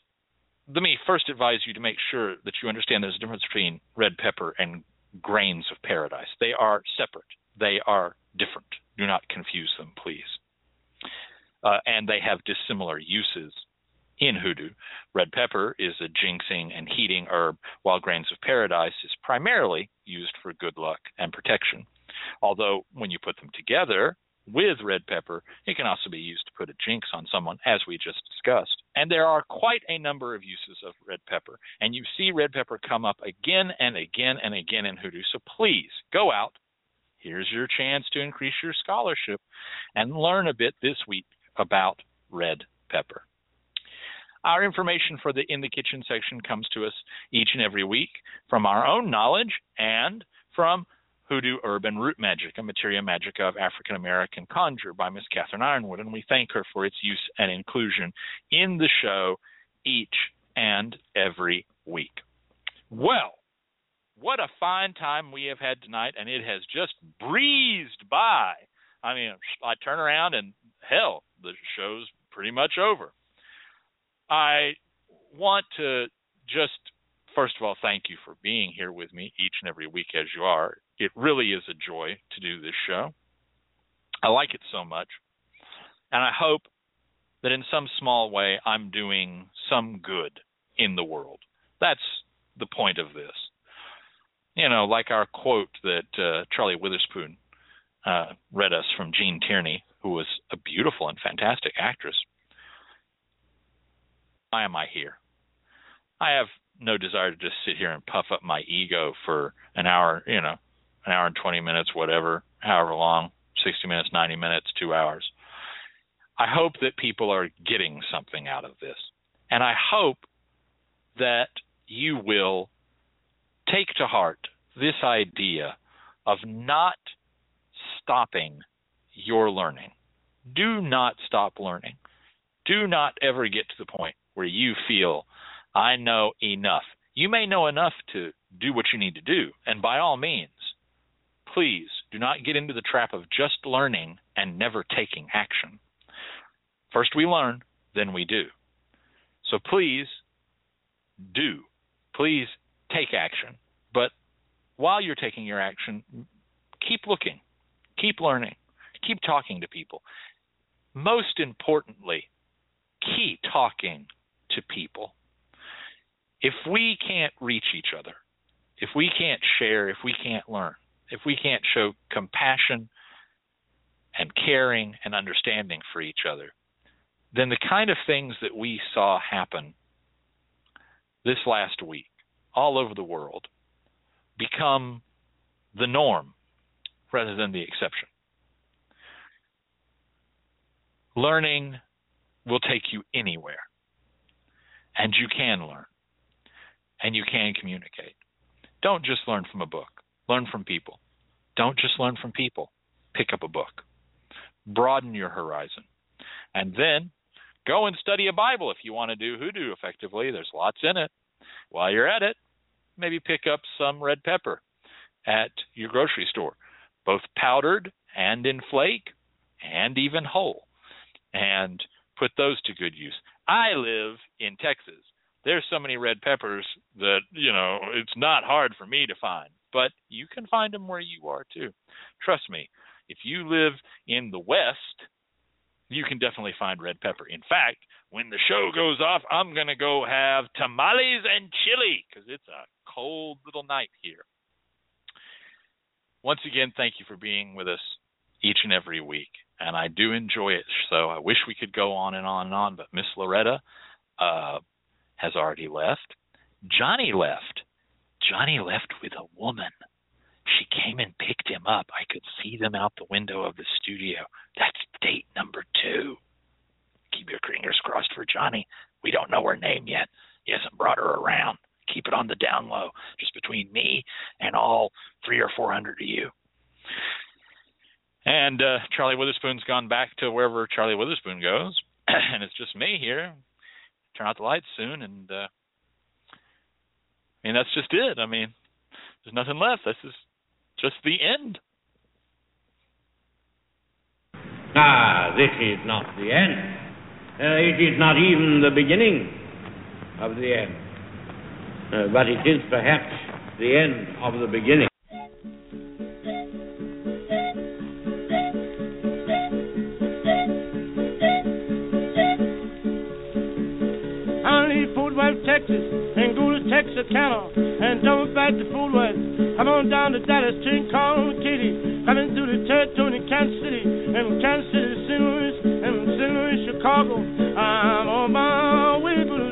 let me first advise you to make sure that you understand there's a difference between red pepper and grains of paradise. They are separate, they are different. Do not confuse them, please. Uh, and they have dissimilar uses in hoodoo. Red pepper is a jinxing and heating herb, while grains of paradise is primarily used for good luck and protection. Although, when you put them together with red pepper, it can also be used to put a jinx on someone, as we just discussed. And there are quite a number of uses of red pepper, and you see red pepper come up again and again and again in hoodoo. So please go out. Here's your chance to increase your scholarship and learn a bit this week about red pepper. Our information for the in the kitchen section comes to us each and every week from our own knowledge and from Hoodoo Herb and Root Magic, a materia magica of African American conjure by Miss catherine yronwode, and we thank her for its use and inclusion in the show each and every week. Well, what a fine time we have had tonight, and it has just breezed by. I mean, I turn around and hell, the show's pretty much over. I want to just first of all thank you for being here with me each and every week as you are. It really is a joy to do this show. I like it so much. And I hope that in some small way I'm doing some good in the world. That's the point of this. You know, like our quote that uh, Charlie Witherspoon uh, read us from Gene Tierney, who was a beautiful and fantastic actress. Why am I here? I have no desire to just sit here and puff up my ego for an hour, you know, an hour and 20 minutes, whatever, however long, 60 minutes, 90 minutes, two hours. I hope that people are getting something out of this. And I hope that you will take to heart this idea of not stopping your learning. Do not stop learning. Do not ever get to the point where you feel, I know enough. You may know enough to do what you need to do, and by all means, please do not get into the trap of just learning and never taking action. First we learn, then we do. So please do. Please take action. But while you're taking your action, keep looking, keep learning, keep talking to people. Most importantly, keep talking to people. If we can't reach each other, if we can't share, if we can't learn, if we can't show compassion, and caring and understanding for each other, then the kind of things that we saw happen this last week all over the world become the norm rather than the exception. Learning will take you anywhere, and you can learn, and you can communicate. Don't just learn from a book, learn from people. Don't just learn from people, pick up a book. Broaden your horizon. And then go and study a Bible if you want to do hoodoo effectively. There's lots in it. While you're at it, maybe pick up some red pepper at your grocery store, both powdered and in flake and even whole, and put those to good use. I live in Texas. There's so many red peppers that, you know, it's not hard for me to find, but you can find them where you are too. Trust me, if you live in the West, you can definitely find red pepper. In fact, when the show goes off, I'm going to go have tamales and chili because it's a cold little night here. Once again, thank you for being with us each and every week. And I do enjoy it. So I wish we could go on and on and on, but Miss Loretta uh, has already left. Johnny left. Johnny left with a woman. She came and picked him up. I could see them out the window of the studio. That's date number two. Keep your fingers crossed for Johnny. We don't know her name yet. He hasn't brought her around. Keep it on the down low, just between me and all three or four hundred of you. And uh, Charlie Witherspoon's gone back to wherever Charlie Witherspoon goes, and it's just me here. Turn out the lights soon, and uh, I mean that's just it. I mean, there's nothing left. This is just the end. Ah, this is not the end. Uh, it is not even the beginning of the end. Uh, but it is perhaps the end of the beginning. Texas, and go to Texarkana, and double back to Fort Worth. I'm on down to Dallas, calling Katy, coming through the territory Kansas City, and Kansas City, St. Louis, and St. Louis, Chicago. I'm on my way to